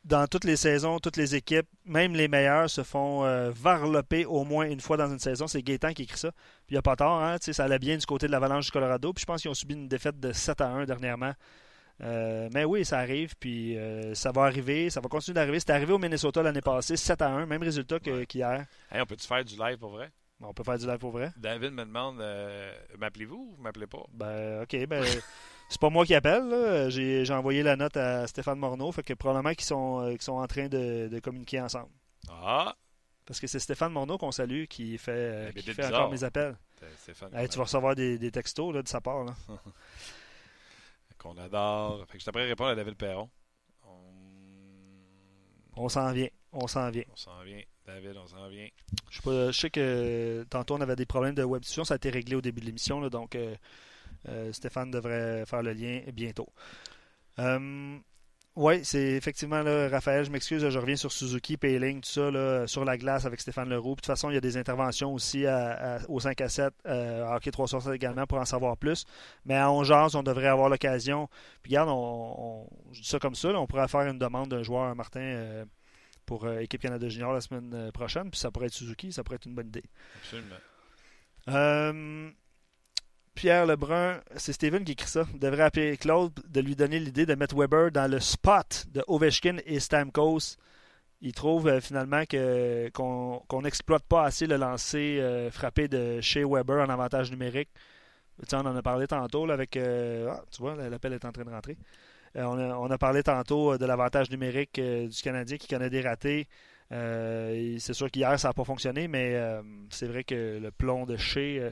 dans toutes les saisons, toutes les équipes, même les meilleurs, se font varloper au moins une fois dans une saison. C'est Gaétan qui écrit ça. Puis il n'y a pas tort, hein, ça allait bien du côté de l'Avalanche du Colorado. Puis je pense qu'ils ont subi une défaite de 7 à 1 dernièrement. Euh, mais oui, ça arrive, puis euh, ça va arriver, ça va continuer d'arriver. C'était arrivé au Minnesota l'année passée, 7 à 1, même résultat qu'hier. Hey, on peut-tu faire du live pour vrai? On peut faire du live pour vrai. David me demande euh, M'appelez-vous ou vous m'appelez pas? Ben, OK, ben, <laughs> c'est pas moi qui appelle. J'ai envoyé la note à Stéphane Morneau, fait que probablement qu'ils sont, qu'ils sont en train de, de communiquer ensemble. Ah! Parce que c'est Stéphane Morneau qu'on salue qui fait, qui fait encore mes appels. c'est Stéphane. Hey, tu vas recevoir des, des textos là, de sa part. Là. <laughs> Qu'on adore. Fait que je t'apprends à répondre à David Perron. On, On s'en vient. On s'en vient. on s'en vient. David, on s'en vient. Je, sais pas, je sais que tantôt on avait des problèmes de web ça a été réglé au début de l'émission, donc euh, euh, Stéphane devrait faire le lien bientôt. Oui, c'est effectivement là, Raphaël, je m'excuse, je reviens sur Suzuki, Payling, tout ça, là, sur la glace avec Stéphane Leroux. Puis, De toute façon, il y a des interventions aussi à- à- au 5 à 7, euh, à Hockey 360 également pour en savoir plus. Mais à 11 jase, on devrait avoir l'occasion. Puis regarde, on, on- je dis ça comme ça, là, on pourrait faire une demande d'un joueur, Martin, euh, pour euh, Équipe Canada Junior la semaine euh, prochaine. Puis ça pourrait être Suzuki, ça pourrait être une bonne idée. Absolument. Pierre Lebrun, c'est Steven qui écrit ça. devrait appeler Claude de lui donner l'idée de mettre Weber dans le spot de Ovechkin et Stamkos. Il trouve euh, finalement qu'on n'exploite pas assez le lancer euh, frappé de chez Weber en avantage numérique. Tu sais, on en a parlé tantôt avec. euh, ah, tu vois, l'appel est en train de rentrer. On, a, a parlé tantôt de l'avantage numérique du Canadien qui connaît des ratés. C'est sûr qu'hier, ça n'a pas fonctionné, mais c'est vrai que le plomb de chez.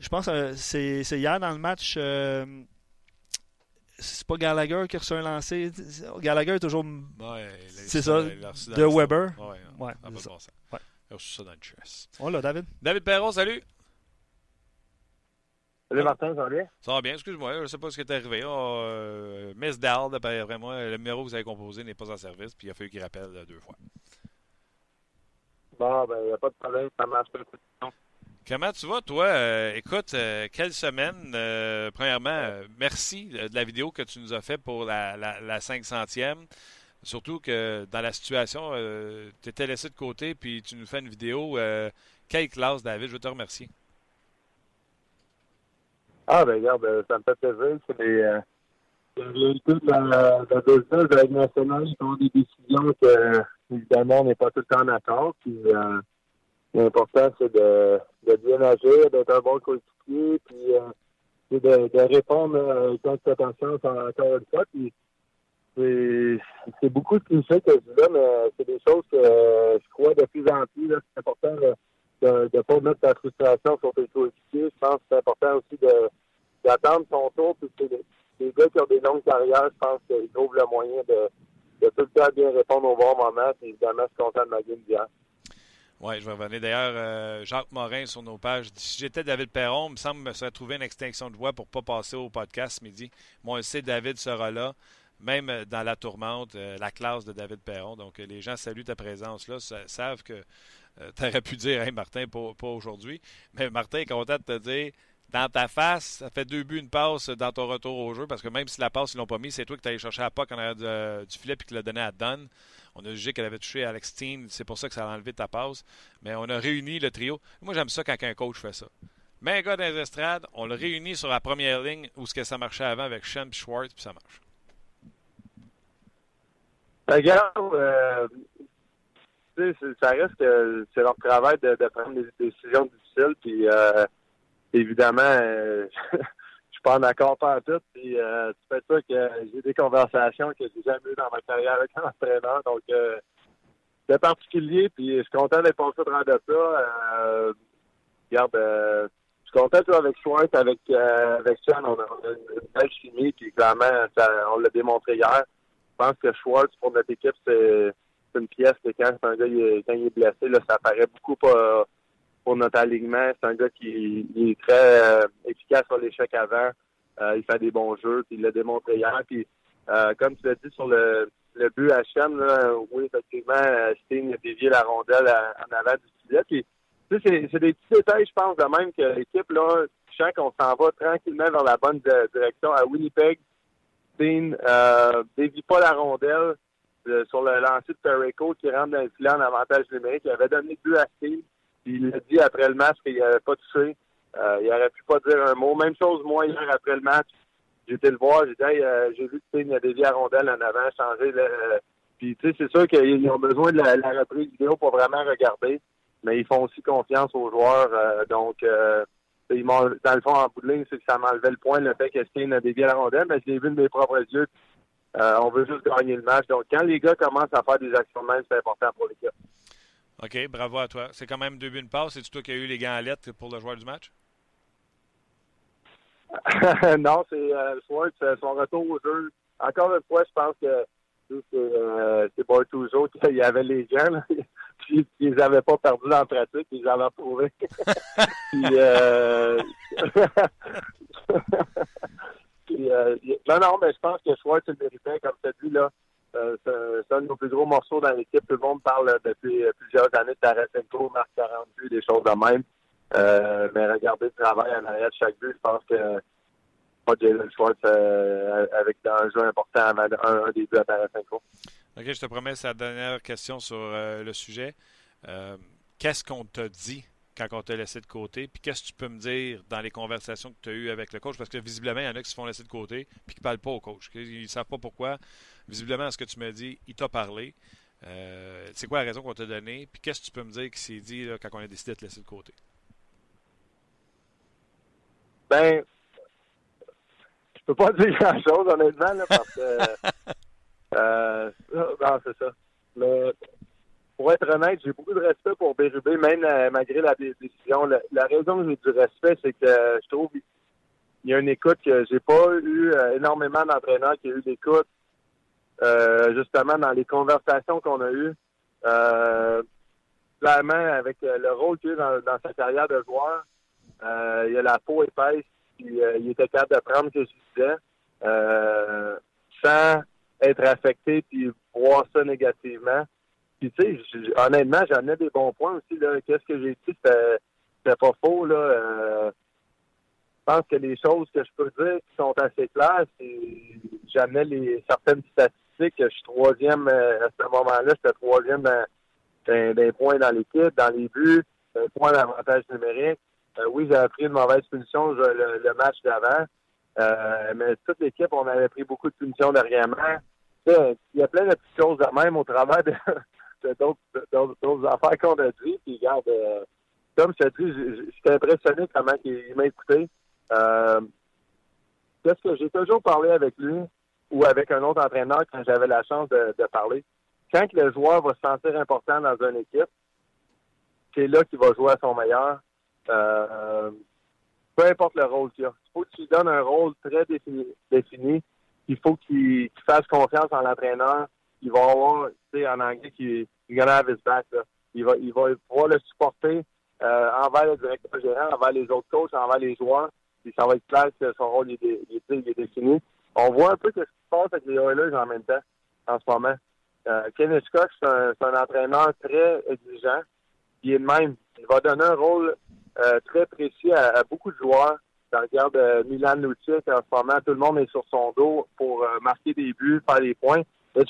Euh, je pense que c'est c'est hier dans le match. euh, c'est pas Gallagher qui a reçu un lancé. Gallagher est toujours. Ouais, C'est ça, l'a de Weber. Ouais, Ouais, ça c'est bon. Ouais. Il a reçu ça dans le chest. Oh là, David. David Perron, salut! Salut Martin, ça va bien? Ça va bien, excuse-moi, je ne sais pas ce qui est arrivé. Ah, euh, Miss Dal, d'après moi, le numéro que vous avez composé n'est pas en service, puis il a fallu qu'il rappelle euh, deux fois. Bon, ben, il n'y a pas de problème, ça marche pas. Comment tu vas, toi? Euh, écoute, euh, quelle semaine? Euh, premièrement, merci de la vidéo que tu nous as fait pour la, la, la 500e. Surtout que dans la situation, tu étais laissé de côté, puis tu nous fais une vidéo. Quelle classe, David? Je veux te remercier. Ah, ben, regarde, ça me fait plaisir. C'est les, réalité de la, de la de la nationale. Ils font des décisions que, évidemment, on n'est pas tout le temps d'accord. Puis, l'important, c'est de, bien agir, d'être un bon coéquipier, puis euh, de, répondre euh, quand tu fais chance encore une fois. Puis, c'est beaucoup de clichés que je dis mais c'est des choses que euh, je crois de plus en plus. C'est important de ne pas mettre ta frustration sur tes coéquipiers. Je pense que c'est important aussi d'attendre son tour. Puis c'est des gars qui ont des longues carrières, je pense qu'ils trouvent le moyen de, de tout le temps bien répondre au bon moment. Puis évidemment, je suis content de ma game d'hier. Oui, je vais revenir. D'ailleurs, euh, Jacques Morin sur nos pages Si j'étais David Perron, il me semble me serait trouvé une extinction de voix pour ne pas passer au podcast ce midi. Moi, on sait David sera là, même dans la tourmente, euh, la classe de David Perron. Donc, euh, les gens saluent ta présence là, sa- savent que tu aurais pu dire Martin, pas, pas aujourd'hui. Mais Martin est content de te dire dans ta face, ça fait deux buts, une passe dans ton retour au jeu, parce que même si la passe, ils l'ont pas mis, c'est toi qui t'allais chercher la POC en arrière du filet puis qui l'a donné à Dunn. On a jugé qu'elle avait touché Alex Steen, c'est pour ça que ça a enlevé ta passe. Mais on a réuni le trio. Moi, j'aime ça quand un coach fait ça. Mais un gars dans les estrades, on le réunit sur la première ligne où ce que ça marchait avant avec Shen et Schwartz, puis ça marche. Regarde, euh, ça reste que c'est leur travail de, prendre des décisions difficiles. Puis euh, évidemment, euh, <laughs> je suis pas en accord pas tout. Puis euh, tu fais ça que j'ai des conversations que j'ai jamais eues dans ma carrière avec un entraîneur. Donc c'est particulier. Puis je suis content d'être passé de de ça. regarde, je suis content toi, avec Schwartz, avec avec Sean, on a, une belle chimie. Puis clairement, on l'a démontré hier. Je pense que Schwartz pour notre équipe, c'est une pièce que quand un gars il est blessé, là, ça paraît beaucoup pour, pour notre alignement. C'est un gars qui est très euh, efficace sur l'échec avant. Euh, il fait des bons jeux, puis il l'a démontré hier. Puis euh, comme tu l'as dit sur le, le but à Chen, oui, effectivement, Sting a dévié la rondelle en avant du filet. Puis c'est, c'est des petits détails, je pense, de même que l'équipe, là, je sens qu'on s'en va tranquillement vers la bonne direction. À Winnipeg, Sting euh, dévie pas la rondelle sur le lancer de Perico qui rentre dans le filet en avantage numérique. Il avait donné deux à Steve. Il a dit après le match qu'il n'avait pas touché. Euh, il aurait pu pas dire un mot. Même chose, moi, hier, après le match, j'étais le voir. J'ai dit, euh, j'ai vu que Steve a dévié à rondelle en avant, changé. Le, euh, puis, tu sais, c'est sûr qu'ils ont besoin de la, reprise vidéo pour vraiment regarder. Mais ils font aussi confiance aux joueurs. donc, ils dans le fond, en bout de ligne, c'est que ça m'enlevait le point, le fait que Steve a dévié à la rondelle. Mais je l'ai vu de mes propres yeux. Euh, on veut juste gagner le match. Donc, quand les gars commencent à faire des actions de même, c'est important pour l'équipe. OK, bravo à toi. C'est quand même deux buts, une passe. C'est toi qui as eu les gants à lettres pour le joueur du match? <laughs> non, c'est euh, son retour au jeu. Encore une fois, je pense que c'est euh, qu'il y avait les gants. <laughs> puis ils n'avaient pas perdu la pratique, ils avaient retrouvé. <laughs> euh... Euh, non, non, mais je pense que Schwartz le méritait, comme tu as dit, là. Euh, c'est un de nos plus gros morceaux dans l'équipe. Tout le monde parle depuis plusieurs années de Tarasenko, Marc 40 buts, des choses de même. Euh, mais regardez le travail en arrière de chaque but, je pense que pas Jalen Schwartz avec un jeu important avant un, des buts à Tarasenko. OK, je te promets, c'est la dernière question sur le sujet. Qu'est-ce qu'on t'a dit quand on t'a laissé de côté? Puis qu'est-ce que tu peux me dire dans les conversations que tu as eues avec le coach? Parce que visiblement, il y en a qui se font laisser de côté puis qui ne parlent pas au coach. Ils ne savent pas pourquoi. Visiblement, ce que tu m'as dit, il t'a parlé. Euh, c'est quoi la raison qu'on t'a donnée? Puis qu'est-ce que tu peux me dire qui s'est dit quand on a décidé de te laisser de côté? Ben, je peux pas <laughs> dire grand-chose, honnêtement, parce que. <laughs> euh, non, c'est ça. Mais pour être honnête, j'ai beaucoup de respect pour Bérubé, même euh, malgré la décision. La, raison que j'ai du respect, c'est que je trouve qu'il y a une écoute que j'ai pas eu euh, énormément d'entraîneurs qui ont eu d'écoute, euh, justement dans les conversations qu'on a eues. clairement, avec le rôle qu'il a eu dans, sa carrière de joueur, il a la peau épaisse, puis il était capable de prendre ce que je disais, sans être affecté puis voir ça négativement. Puis, tu sais, honnêtement, j'en ai des bons points aussi. là. Qu'est-ce que j'ai dit, c'était pas faux. là. Euh, je pense que les choses que je peux dire qui sont assez claires, c'est j'amenais les certaines statistiques. Je suis troisième euh, à ce moment-là, j'étais troisième dans, des points dans l'équipe, dans les buts, point d'avantage numérique. Euh, oui, j'avais pris une mauvaise punition le, match d'avant. mais toute l'équipe, on avait pris beaucoup de punitions derrière Il y a plein de petites choses de même au travail de, d'autres affaires qu'on a dit. Puis, regarde, euh, comme je te dis, j'étais impressionné comment il, m'a écouté. Euh, que j'ai toujours parlé avec lui ou avec un autre entraîneur quand j'avais la chance de, parler? Quand le joueur va se sentir important dans une équipe, c'est là qu'il va jouer à son meilleur. Euh, peu importe le rôle qu'il a. Il faut que tu lui donnes un rôle très défini. Il faut qu'il fasse confiance en l'entraîneur il va avoir, tu sais, en anglais, qui gonna have his back. Là. Il va, il va pouvoir le supporter euh, envers le directeur gérant, envers les autres coachs, envers les joueurs. Puis ça va être clair que son rôle est, est, défini. On voit un peu ce qui se passe avec les Oilers en même temps, en ce moment. Euh, Kenneth Scott, c'est un, un, entraîneur très exigeant. Il même. Il va donner un rôle euh, très précis à, beaucoup de joueurs. Tu regardes euh, Milan Lucic, en ce moment, tout le monde est sur son dos pour euh, marquer des buts, faire des points.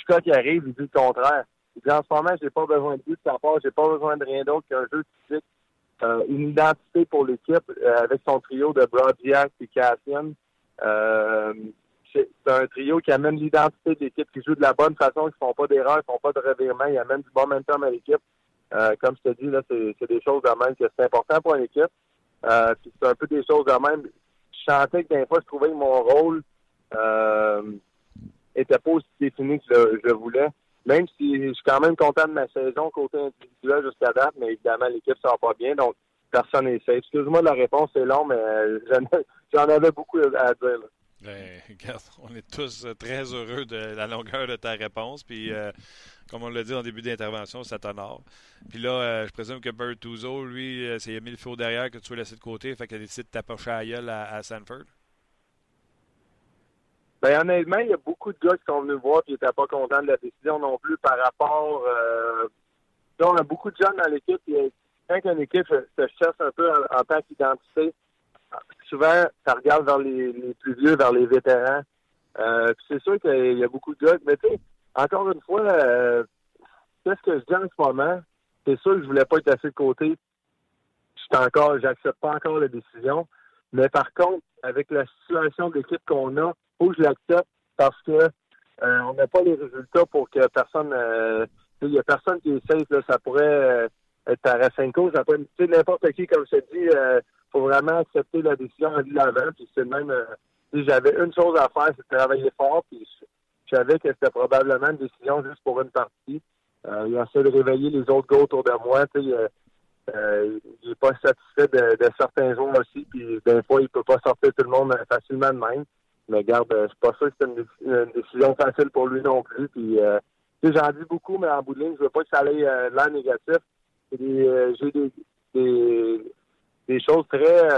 Cas qui arrive, il dit le contraire. Il dit en ce moment, j'ai pas besoin de but de sa j'ai pas besoin de rien d'autre qu'un jeu physique, euh, une identité pour l'équipe avec son trio de Brodziak et Cassian. c'est un trio qui amène l'identité de l'équipe, qui joue de la bonne façon, qui font pas d'erreurs, qui font pas de revirements, il amène du momentum à l'équipe. comme je te dis, là, c'est des choses de même que c'est important pour une équipe. Euh, c'est un peu des choses de même. Je sentais que des fois, je trouvais mon rôle euh, était pas aussi défini que je, voulais. Même si je suis quand même content de ma saison côté individuel jusqu'à date, mais évidemment, l'équipe ne sort pas bien, donc personne n'est safe. Excuse-moi, la réponse est longue, mais euh, <laughs> j'en avais beaucoup à dire. Ben, regarde, on est tous très heureux de la longueur de ta réponse. Puis, euh, comme on l'a dit en début d'intervention, ça t'honore. Puis là, euh, je présume que Bertuzzo, lui, c'est mis le faux derrière que tu veux laisser de côté, fait qu'il a décidé de t'approcher à gueule à, Sanford. Ben, honnêtement, il y a beaucoup de gars qui sont venus voir et n'étaient pas contents de la décision non plus par rapport. Euh, on a beaucoup de jeunes dans l'équipe. Quand une équipe se cherche un peu en, tant qu'identité, souvent, ça regarde vers les, plus vieux, vers les vétérans. c'est sûr qu'il y a beaucoup de gars. Mais tu sais, encore une fois, euh, qu'est-ce que je dis en ce moment? C'est sûr que je voulais pas être assez de côté. Je encore, j'accepte pas encore la décision. Mais par contre, avec la situation d'équipe qu'on a, je l'accepte parce que euh, on n'a pas les résultats pour que personne euh, il y a personne qui est safe, là, ça pourrait euh, être Tarasenko, ça pourrait être n'importe qui, comme je te dis, euh, faut vraiment accepter la décision de l'avant. Puis c'est même si j'avais une chose à faire, c'est travailler fort, puis je savais que c'était probablement une décision juste pour une partie. Euh, il a de réveiller les autres gars autour de moi. Euh, euh, il n'est pas satisfait de, certains jours aussi. Puis des fois, il peut pas sortir tout le monde facilement de même. Mais garde, c'est pas sûr que c'est une, décision facile pour lui non plus. Puis j'en dis beaucoup, mais en bout de ligne, je veux pas que ça aille euh, l'air négatif. J'ai des, des, des, choses très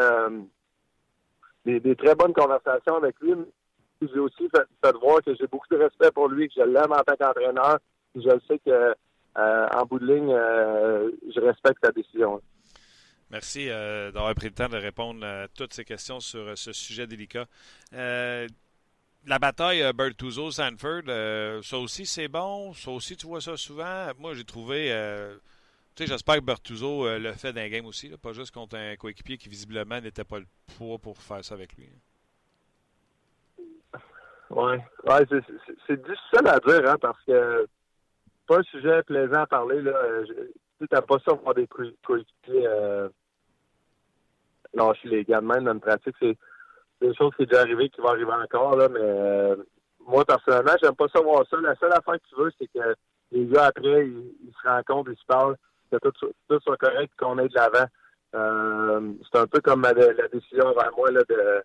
des, des, très bonnes conversations avec lui j'ai aussi fait, voir que j'ai beaucoup de respect pour lui, que je l'aime en tant qu'entraîneur. Je sais que euh, en bout de ligne, euh, je respecte sa décision. Merci euh, d'avoir pris le temps de répondre à toutes ces questions sur ce sujet délicat. la bataille Bertuzzo-Sanford, ça aussi c'est bon. Ça aussi, tu vois ça souvent. Moi, j'ai trouvé. tu sais, j'espère que Bertuzzo le fait d'un game aussi, pas juste contre un coéquipier qui visiblement n'était pas le poids pour faire ça avec lui. Oui, ouais, c'est difficile à dire, hein, parce que pas un sujet plaisant à parler. Tu n'as pas ça pour des coéquipiers euh, lâcher les gars de même dans une pratique. C'est des choses qui sont déjà arrivées, qui vont arriver encore, là, mais euh, moi, personnellement, j'aime pas ça voir ça. La seule affaire que tu veux, c'est que les gars, après, ils, se rencontrent, ils se parlent, que tout, soit correct, qu'on ait de l'avant. Euh, c'est un peu comme la, décision vers moi là, de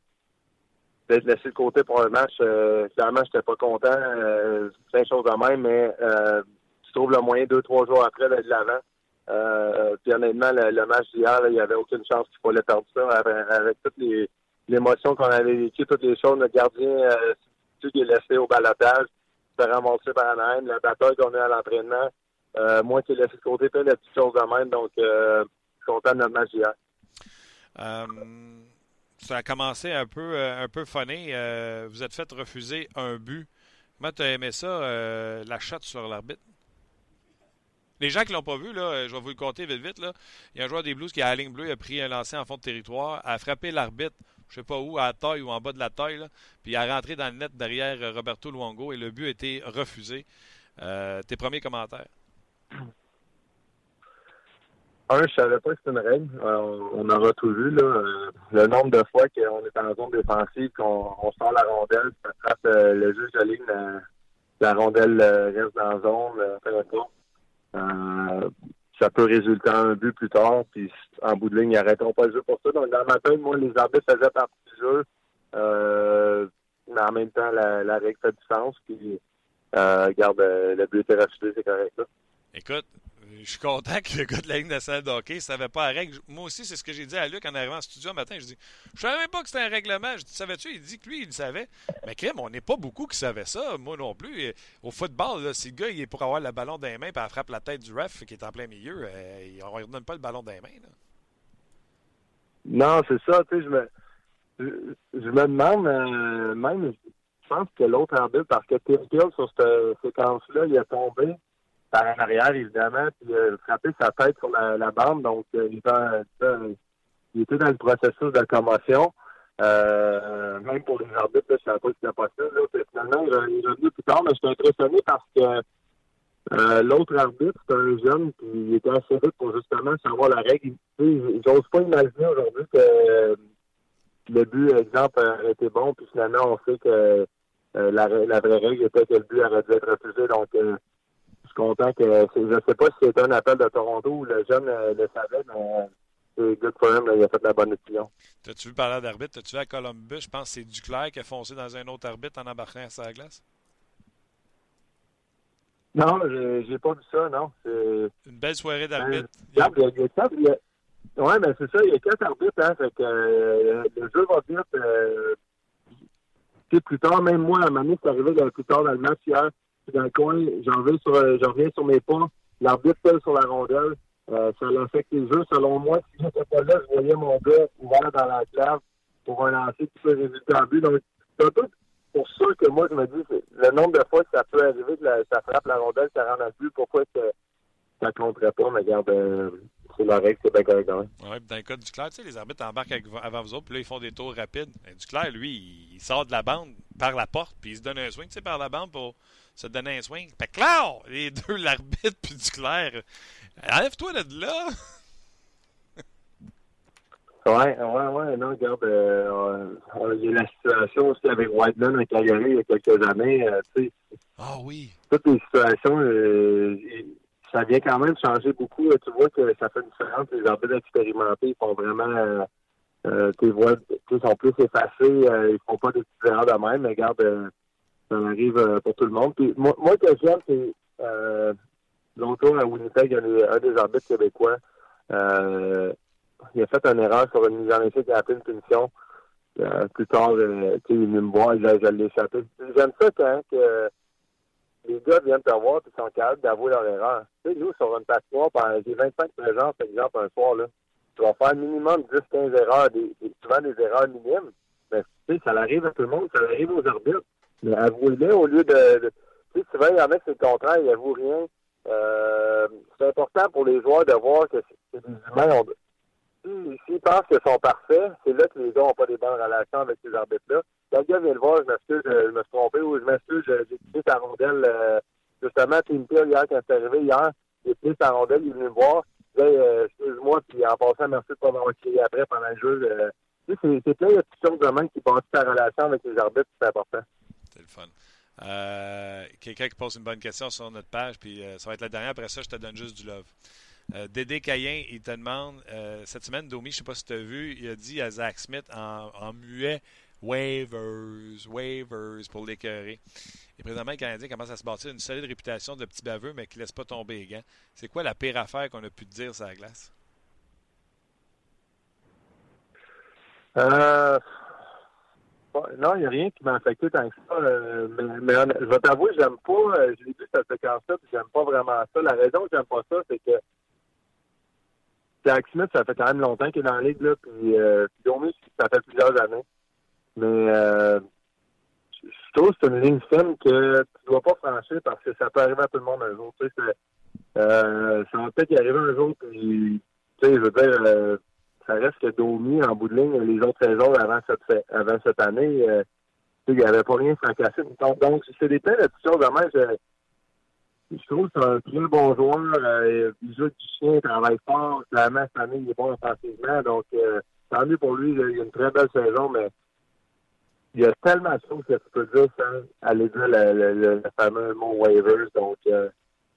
d'être laissé de côté pour un match. Euh, clairement, j'étais pas content. Euh, plein de choses de même, mais euh, tu trouves le moyen deux, trois jours après d'aller de l'avant. Euh, puis honnêtement, le, match d'hier, il n'y avait aucune chance qu'il fallait perdre ça avec, toutes les l'émotion qu'on avait vécues, toutes les choses. Le gardien, euh, qui est laissé au balotage, se ramasser par même, la bataille qu'on a à l'entraînement. Euh, moi qui ai laissé de côté plein de petites choses de même, donc euh, je suis content de notre match d'hier. Ça a commencé un peu, euh, un peu. Euh, vous êtes fait refuser un but. Comment tu as aimé ça, euh, la chatte sur l'arbitre? Les gens qui l'ont pas vu, là, je vais vous le compter vite vite. Là. Il y a un joueur des Blues qui, à la ligne bleue, a pris un lancer en fond de territoire, a frappé l'arbitre, je sais pas où, à la taille ou en bas de la taille, là, puis a rentré dans le net derrière Roberto Luongo et le but a été refusé. tes premiers commentaires? Un, je savais pas que c'était une règle. Euh, on aura tout vu, là. Euh, le nombre de fois qu'on est en zone défensive, qu'on on sort la rondelle, ça trappe euh, le juge de ligne, la, rondelle reste dans la zone, euh, ça peut résulter en un but plus tard, puis en bout de ligne, ils n'arrêteront pas le jeu pour ça. Donc, dans ma tête, moi, les arbitres faisaient partie du jeu. mais en même temps, la, règle fait du sens, puis garde, le but était refusé, c'est correct, là. Écoute, je suis content que le gars de la Ligue nationale de hockey ne savait pas la règle. Moi aussi, c'est ce que j'ai dit à Luc en arrivant en studio un matin. Je dis Je savais même pas que c'était un règlement. Je dis Savais-tu? Il dit que lui, il le savait. Mais crème, on n'est pas beaucoup qui savaient ça. Moi non plus. Au football, si le gars il est pour avoir le ballon dans les mains et frappe la tête du ref qui est en plein milieu, euh, on ne redonne pas le ballon dans les mains. Non, c'est ça. Tu sais, je me. je, me demande, euh, même, je pense que l'autre arbitre, parce que Tim sur cette séquence-là, il est tombé par en arrière, évidemment, puis il a frappé sa tête sur la, bande, donc euh, il, était, euh, il était dans le processus de commotion. Euh, même pour les arbitres, je ne savais pas si c'était possible. Là. Puis finalement, il est revenu plus tard, mais je suis impressionné parce que euh, l'autre arbitre, c'est un jeune qui était assez vite pour justement savoir la règle. J'ose pas imaginer aujourd'hui que euh, le but, exemple, été bon, puis finalement, on sait que euh, la, la, vraie règle était que le but aurait dû être refusé. Donc, euh, content que je ne sais pas si c'était un appel de Toronto ou le jeune le savait, mais c'est good for him, là, il a fait la bonne décision. T'as-tu vu parler d'arbitre? T'as-tu vu à Columbus? Je pense que c'est Duclair qui a foncé dans un autre arbitre en embarquant à sa glace? Non, j'ai pas vu ça, non. Une belle soirée d'arbitre. Euh, il y a... Ouais, mais c'est ça, il y a quatre arbitres, hein, fait que euh, le jeu va vite. Euh, plus tard, même moi, à Manu, c'est arrivé plus tard dans le match hier, dans le coin, j'en reviens sur, j'en reviens sur mes pas, l'arbitre seul sur la rondelle, euh, ça l'affecte les jeux. Selon moi, si j'étais pas là, je voyais mon gars ouvert dans la clave pour un lancer qui peut résulter en but. Donc, c'est un peu pour ça que moi, je me dis, le nombre de fois que ça peut arriver que ça frappe la rondelle, ça rend un but, pourquoi que ça compterait pas, mais regarde, euh, c'est la règle, c'est bien correct quand même. Oui, dans le cas du Claire, tu sais, les arbitres embarquent avant vous autres, puis là, ils font des tours rapides. Du Claire, lui, il sort de la bande par la porte, puis il se donne un swing, tu sais, par la bande pour se donner un swing. Fait que là, les <laughs> deux, l'arbitre puis du Claire, enlève-toi de là! <laughs> Ouais, ouais, ouais, non, regarde, euh, il y a la situation aussi avec Whiteman à Calgary il y a quelques années, euh, tu sais. Ah oui. Toutes les situations, euh, ça vient quand même changer beaucoup. Tu vois que ça fait une différence. Les arbitres expérimentés, ils font vraiment, euh, tes voix, sont plus effacés, ils font pas de petites erreurs de même, mais regarde, ça arrive pour tout le monde. Puis moi, moi que j'aime, c'est longtemps à Winnipeg, il y a un des arbitres québécois. Euh, il a fait une erreur sur une mise en échec, il a appelé une punition. Euh, plus tard, euh, il est venu me voir, je, je l'ai échappé. J'aime ça quand que les gars viennent te voir et sont capables d'avouer leur erreur. Tu sais, nous, sur une patinoire, j'ai 25 présences, par exemple, un soir, là. Tu vas faire minimum 10-15 erreurs, des, des, souvent des erreurs minimes. Mais tu sais, ça arrive à tout le monde, ça arrive aux arbitres. Mais avouez-le au lieu de. tu sais, souvent, il y en c'est le contraire, ils n'avouent rien. Euh, c'est important pour les joueurs de voir que c'est des humains. S'ils pensent qu'ils sont parfaits, c'est là que les gars n'ont pas des bonnes relations avec ces arbitres-là. Quand le vient le voir, je m'excuse, je, me suis trompé ou je m'excuse, j'ai quitté ta rondelle. Euh, justement, Tim Peel, hier, quand c'est arrivé, hier, j'ai quitté sa rondelle, il est venu me voir. Il dit, euh, excuse-moi, puis en passant, merci de pas m'avoir crié après pendant le jeu. Euh, c'est plein de petites de qui passent ta relation avec les arbitres, c'est important. C'est le fun. Euh, Quelqu'un qui pose une bonne question sur notre page, puis euh, ça va être la dernière. Après ça, je te donne juste du love. Euh, Dédé Cayen, il te demande, euh, cette semaine, Domi, je ne sais pas si tu as vu, il a dit à Zach Smith en muet waivers, waivers pour l'écœurer. Et présentement, le Canadien commence à se bâtir une solide réputation de petit baveux, mais qui ne laisse pas tomber les gants. C'est quoi la pire affaire qu'on a pu te dire sur la glace? Euh, non, il n'y a rien qui m'a affecté tant que ça. Euh, mais, je vais t'avouer, j'aime pas, euh, je l'ai vu cette séquence-là, puis j'aime pas vraiment ça. La raison que j'aime pas ça, c'est que Jack Smith, ça fait quand même longtemps qu'il est dans la ligue, là, puis, euh, puis Domi, ça fait plusieurs années. Mais euh, je trouve que c'est une ligne fine que tu dois pas franchir parce que ça peut arriver à tout le monde un jour. Tu sais, euh, ça va peut-être y arriver un jour, puis, tu sais, je veux dire, euh, ça reste que Domi, en bout de ligne, les autres saisons avant cette, avant cette année, euh, il n'y avait pas rien fracassé. Donc, donc c'est des plein de. Vraiment, je, je trouve que c'est un très bon joueur. Il joue du chien, il travaille fort. Clairement, cette année, il est bon offensivement. Donc, tant mieux pour lui. Il a une très belle saison, mais il y a tellement de choses que tu peux dire sans aller dire le, le, le, le fameux mot waivers. Donc, euh,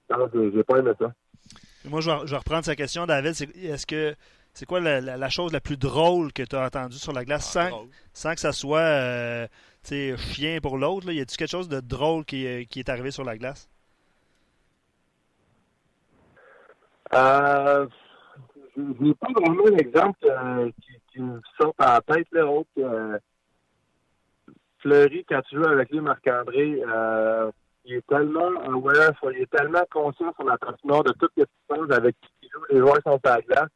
non, j'ai pas aimé ça. Moi, je vais, je vais reprendre sa question, David. Est-ce que c'est quoi la, la, la, chose la plus drôle que tu as entendue sur la glace Ah, sans, sans que ça soit euh, chien pour l'autre? Y a-t-il quelque chose de drôle qui, qui est arrivé sur la glace? Euh, je n'ai pas vraiment un exemple euh, qui, qui, me sort à la tête, là, autre euh, Fleury, quand tu joues avec lui, Marc-André, euh, il est tellement aware, il est tellement conscient sur la de tout ce qui se avec qui il joue, les joueurs sont à la glace.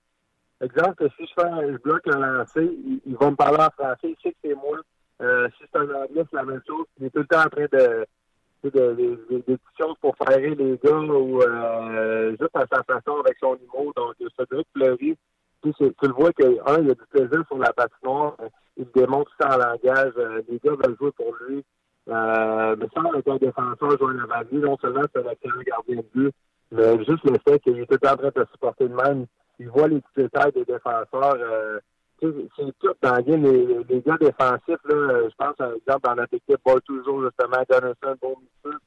exemple, si je fais je bloque un lancer, il, va me parler en français, il sait que c'est moi. Euh, si c'est un anglais, c'est la même chose. Il est tout le temps en train de de, de, de, des choses pour faire les gars ou euh, juste à sa façon avec son humour. Donc, ça doit pleurer. Tu, le vois que un, il a du plaisir sur la patinoire. Il démontre ça en langage. Euh, les gars veulent jouer pour lui. Euh, mais ça, avec un défenseur, jouer la value, non seulement c'est un excellent gardien de but, mais juste le fait qu'il est tout en train de supporter le même. Il voit les petits détails des défenseurs. Euh, c'est tout dans. Les, les, gars défensifs, là, je pense, par exemple, dans notre équipe, Paul toujours, justement, Donaldson, Beaumont,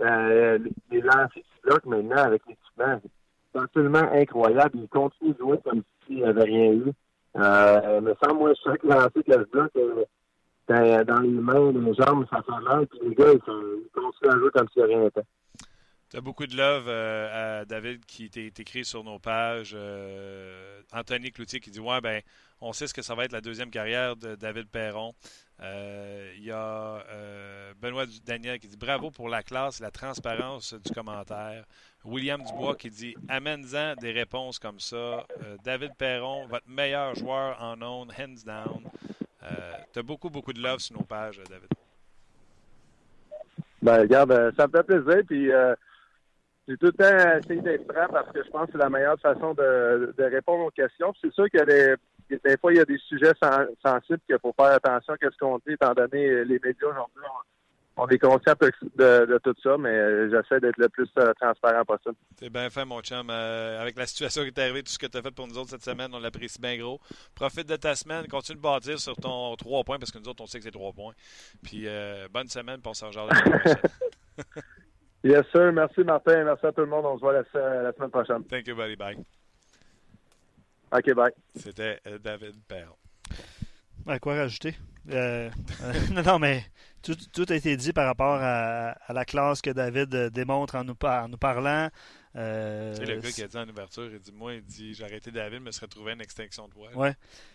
euh, les lancers qui bloquent maintenant avec l'équipement, absolument incroyable. Ils continuent de jouer comme s'il n'y avait rien eu. Euh, mais sans moi, chaque lancer que je bloque, euh, dans, les mains, les jambes, ça fait mal, puis les gars, ils, continuent à jouer comme s'il n'y avait rien été. Tu as beaucoup de love euh, à David qui t'est écrit sur nos pages. Euh, Anthony Cloutier qui dit Ouais, ben, on sait ce que ça va être la deuxième carrière de David Perron. Euh, il y a euh, Benoît Daniel qui dit Bravo pour la classe la transparence du commentaire. William Dubois qui dit Amène-en des réponses comme ça. Euh, David Perron, votre meilleur joueur en ondes, hands down. tu as beaucoup, beaucoup de love sur nos pages, David. Ben, regarde, ça me fait plaisir. Puis, j'ai tout le temps essayé d'être franc parce que je pense que c'est la meilleure façon de, répondre aux questions. C'est sûr qu'il y a des, fois, il y a des sujets sensibles qu'il faut faire attention à ce qu'on dit, étant donné les médias aujourd'hui. On, est conscient de, de, tout ça, mais j'essaie d'être le plus euh, transparent possible. C'est bien fait, mon chum. Euh, avec la situation qui est arrivée, tout ce que tu as fait pour nous autres cette semaine, on l'apprécie bien gros. Profite de ta semaine, continue de bâtir sur ton trois points, parce que nous autres, on sait que c'est trois points. Puis euh, bonne semaine, puis on s'en. <laughs> Yes, sir. Merci, Martin. Merci à tout le monde. On se voit la, la semaine prochaine. Thank you, buddy. Bye. OK, bye. C'était euh, David Perron. Ben, quoi rajouter? Euh, <laughs> non, non, mais tout, tout, a été dit par rapport à, à la classe que David euh, démontre en nous, en nous parlant. Euh, tu sais, le gars qui a dit en ouverture, il dit Moi, il dit J'ai arrêté David, me serait trouvé une extinction de voix. Ouais.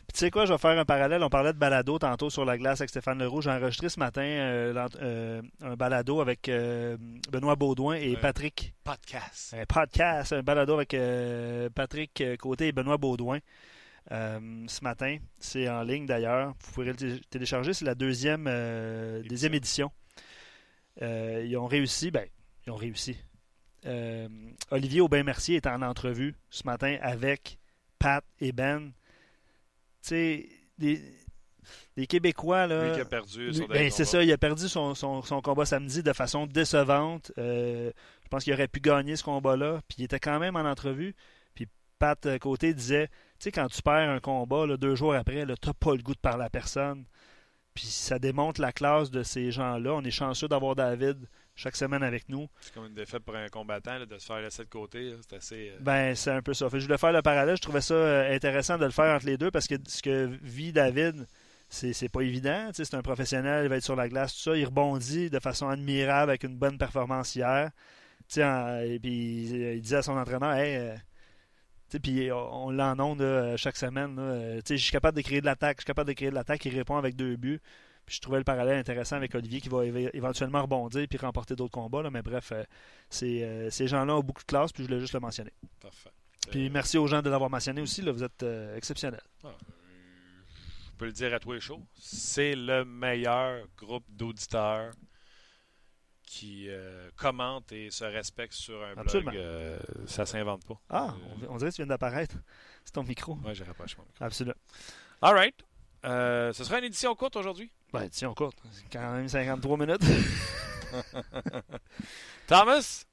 Puis tu sais quoi, je vais faire un parallèle. On parlait de balado tantôt sur la glace avec Stéphane Leroux. J'ai enregistré ce matin euh, euh, un balado avec Benoît Baudouin et Patrick. Podcast. Un podcast, un balado avec Patrick Côté et Benoît Baudouin. ce matin, c'est en ligne d'ailleurs. Vous pourrez le télécharger. C'est la deuxième, deuxième édition. ils ont réussi. Ben, ils ont réussi euh, Olivier Aubin-Mercier est en entrevue ce matin avec Pat et Ben. Tu sais, des, Québécois. Là, Lui qui a perdu ben, C'est ça, il a perdu son, son, son, combat samedi de façon décevante. Euh, je pense qu'il aurait pu gagner ce combat-là. Puis il était quand même en entrevue. Puis Pat euh, Côté disait Tu sais, quand tu perds un combat, là, deux jours après, tu n'as pas le goût de parler à personne. Puis ça démontre la classe de ces gens-là. On est chanceux d'avoir David chaque semaine avec nous. C'est comme une défaite pour un combattant de se faire laisser de côté. C'est assez. Euh, ben, c'est un peu ça. je voulais faire le parallèle. Je trouvais ça euh, intéressant de le faire entre les deux parce que ce que vit David, c'est pas évident. C'est un professionnel, il va être sur la glace, tout ça. Il rebondit de façon admirable avec une bonne performance hier. et puis il disait à son entraîneur Hey, euh, puis on l'en onde chaque semaine. je suis capable de créer de l'attaque, je suis capable de créer de l'attaque. Il répond avec deux buts. Puis je trouvais le parallèle intéressant avec Olivier qui va éventuellement rebondir puis remporter d'autres combats. Là. Mais bref, euh, euh, ces gens-là ont beaucoup de classe, puis je voulais juste le mentionner. Parfait. Puis merci aux gens de l'avoir mentionné aussi. Là, vous êtes euh, exceptionnels. Ah, je peux le dire à tous les shows. C'est le meilleur groupe d'auditeurs qui commentent et se respectent sur un Absolument. blog. ça s'invente pas. Ah, on, dirait que tu viens d'apparaître. <laughs> C'est ton micro. Oui, j'ai rapproché mon micro. Absolument. All right. ce sera une édition courte aujourd'hui. Ben, édition courte. C'est quand même 53 minutes. <laughs> Thomas,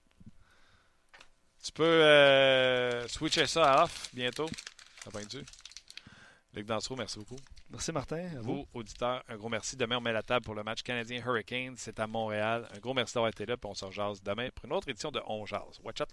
tu peux euh, switcher ça à off bientôt. Ça tu? Luc Dansereau, merci beaucoup. Merci Martin. À vous, auditeurs, un gros merci. Demain, on met la table pour le match canadien Hurricane. C'est à Montréal. Un gros merci d'avoir été là. Puis on se rejase demain pour une autre édition de On Jase. Watch out!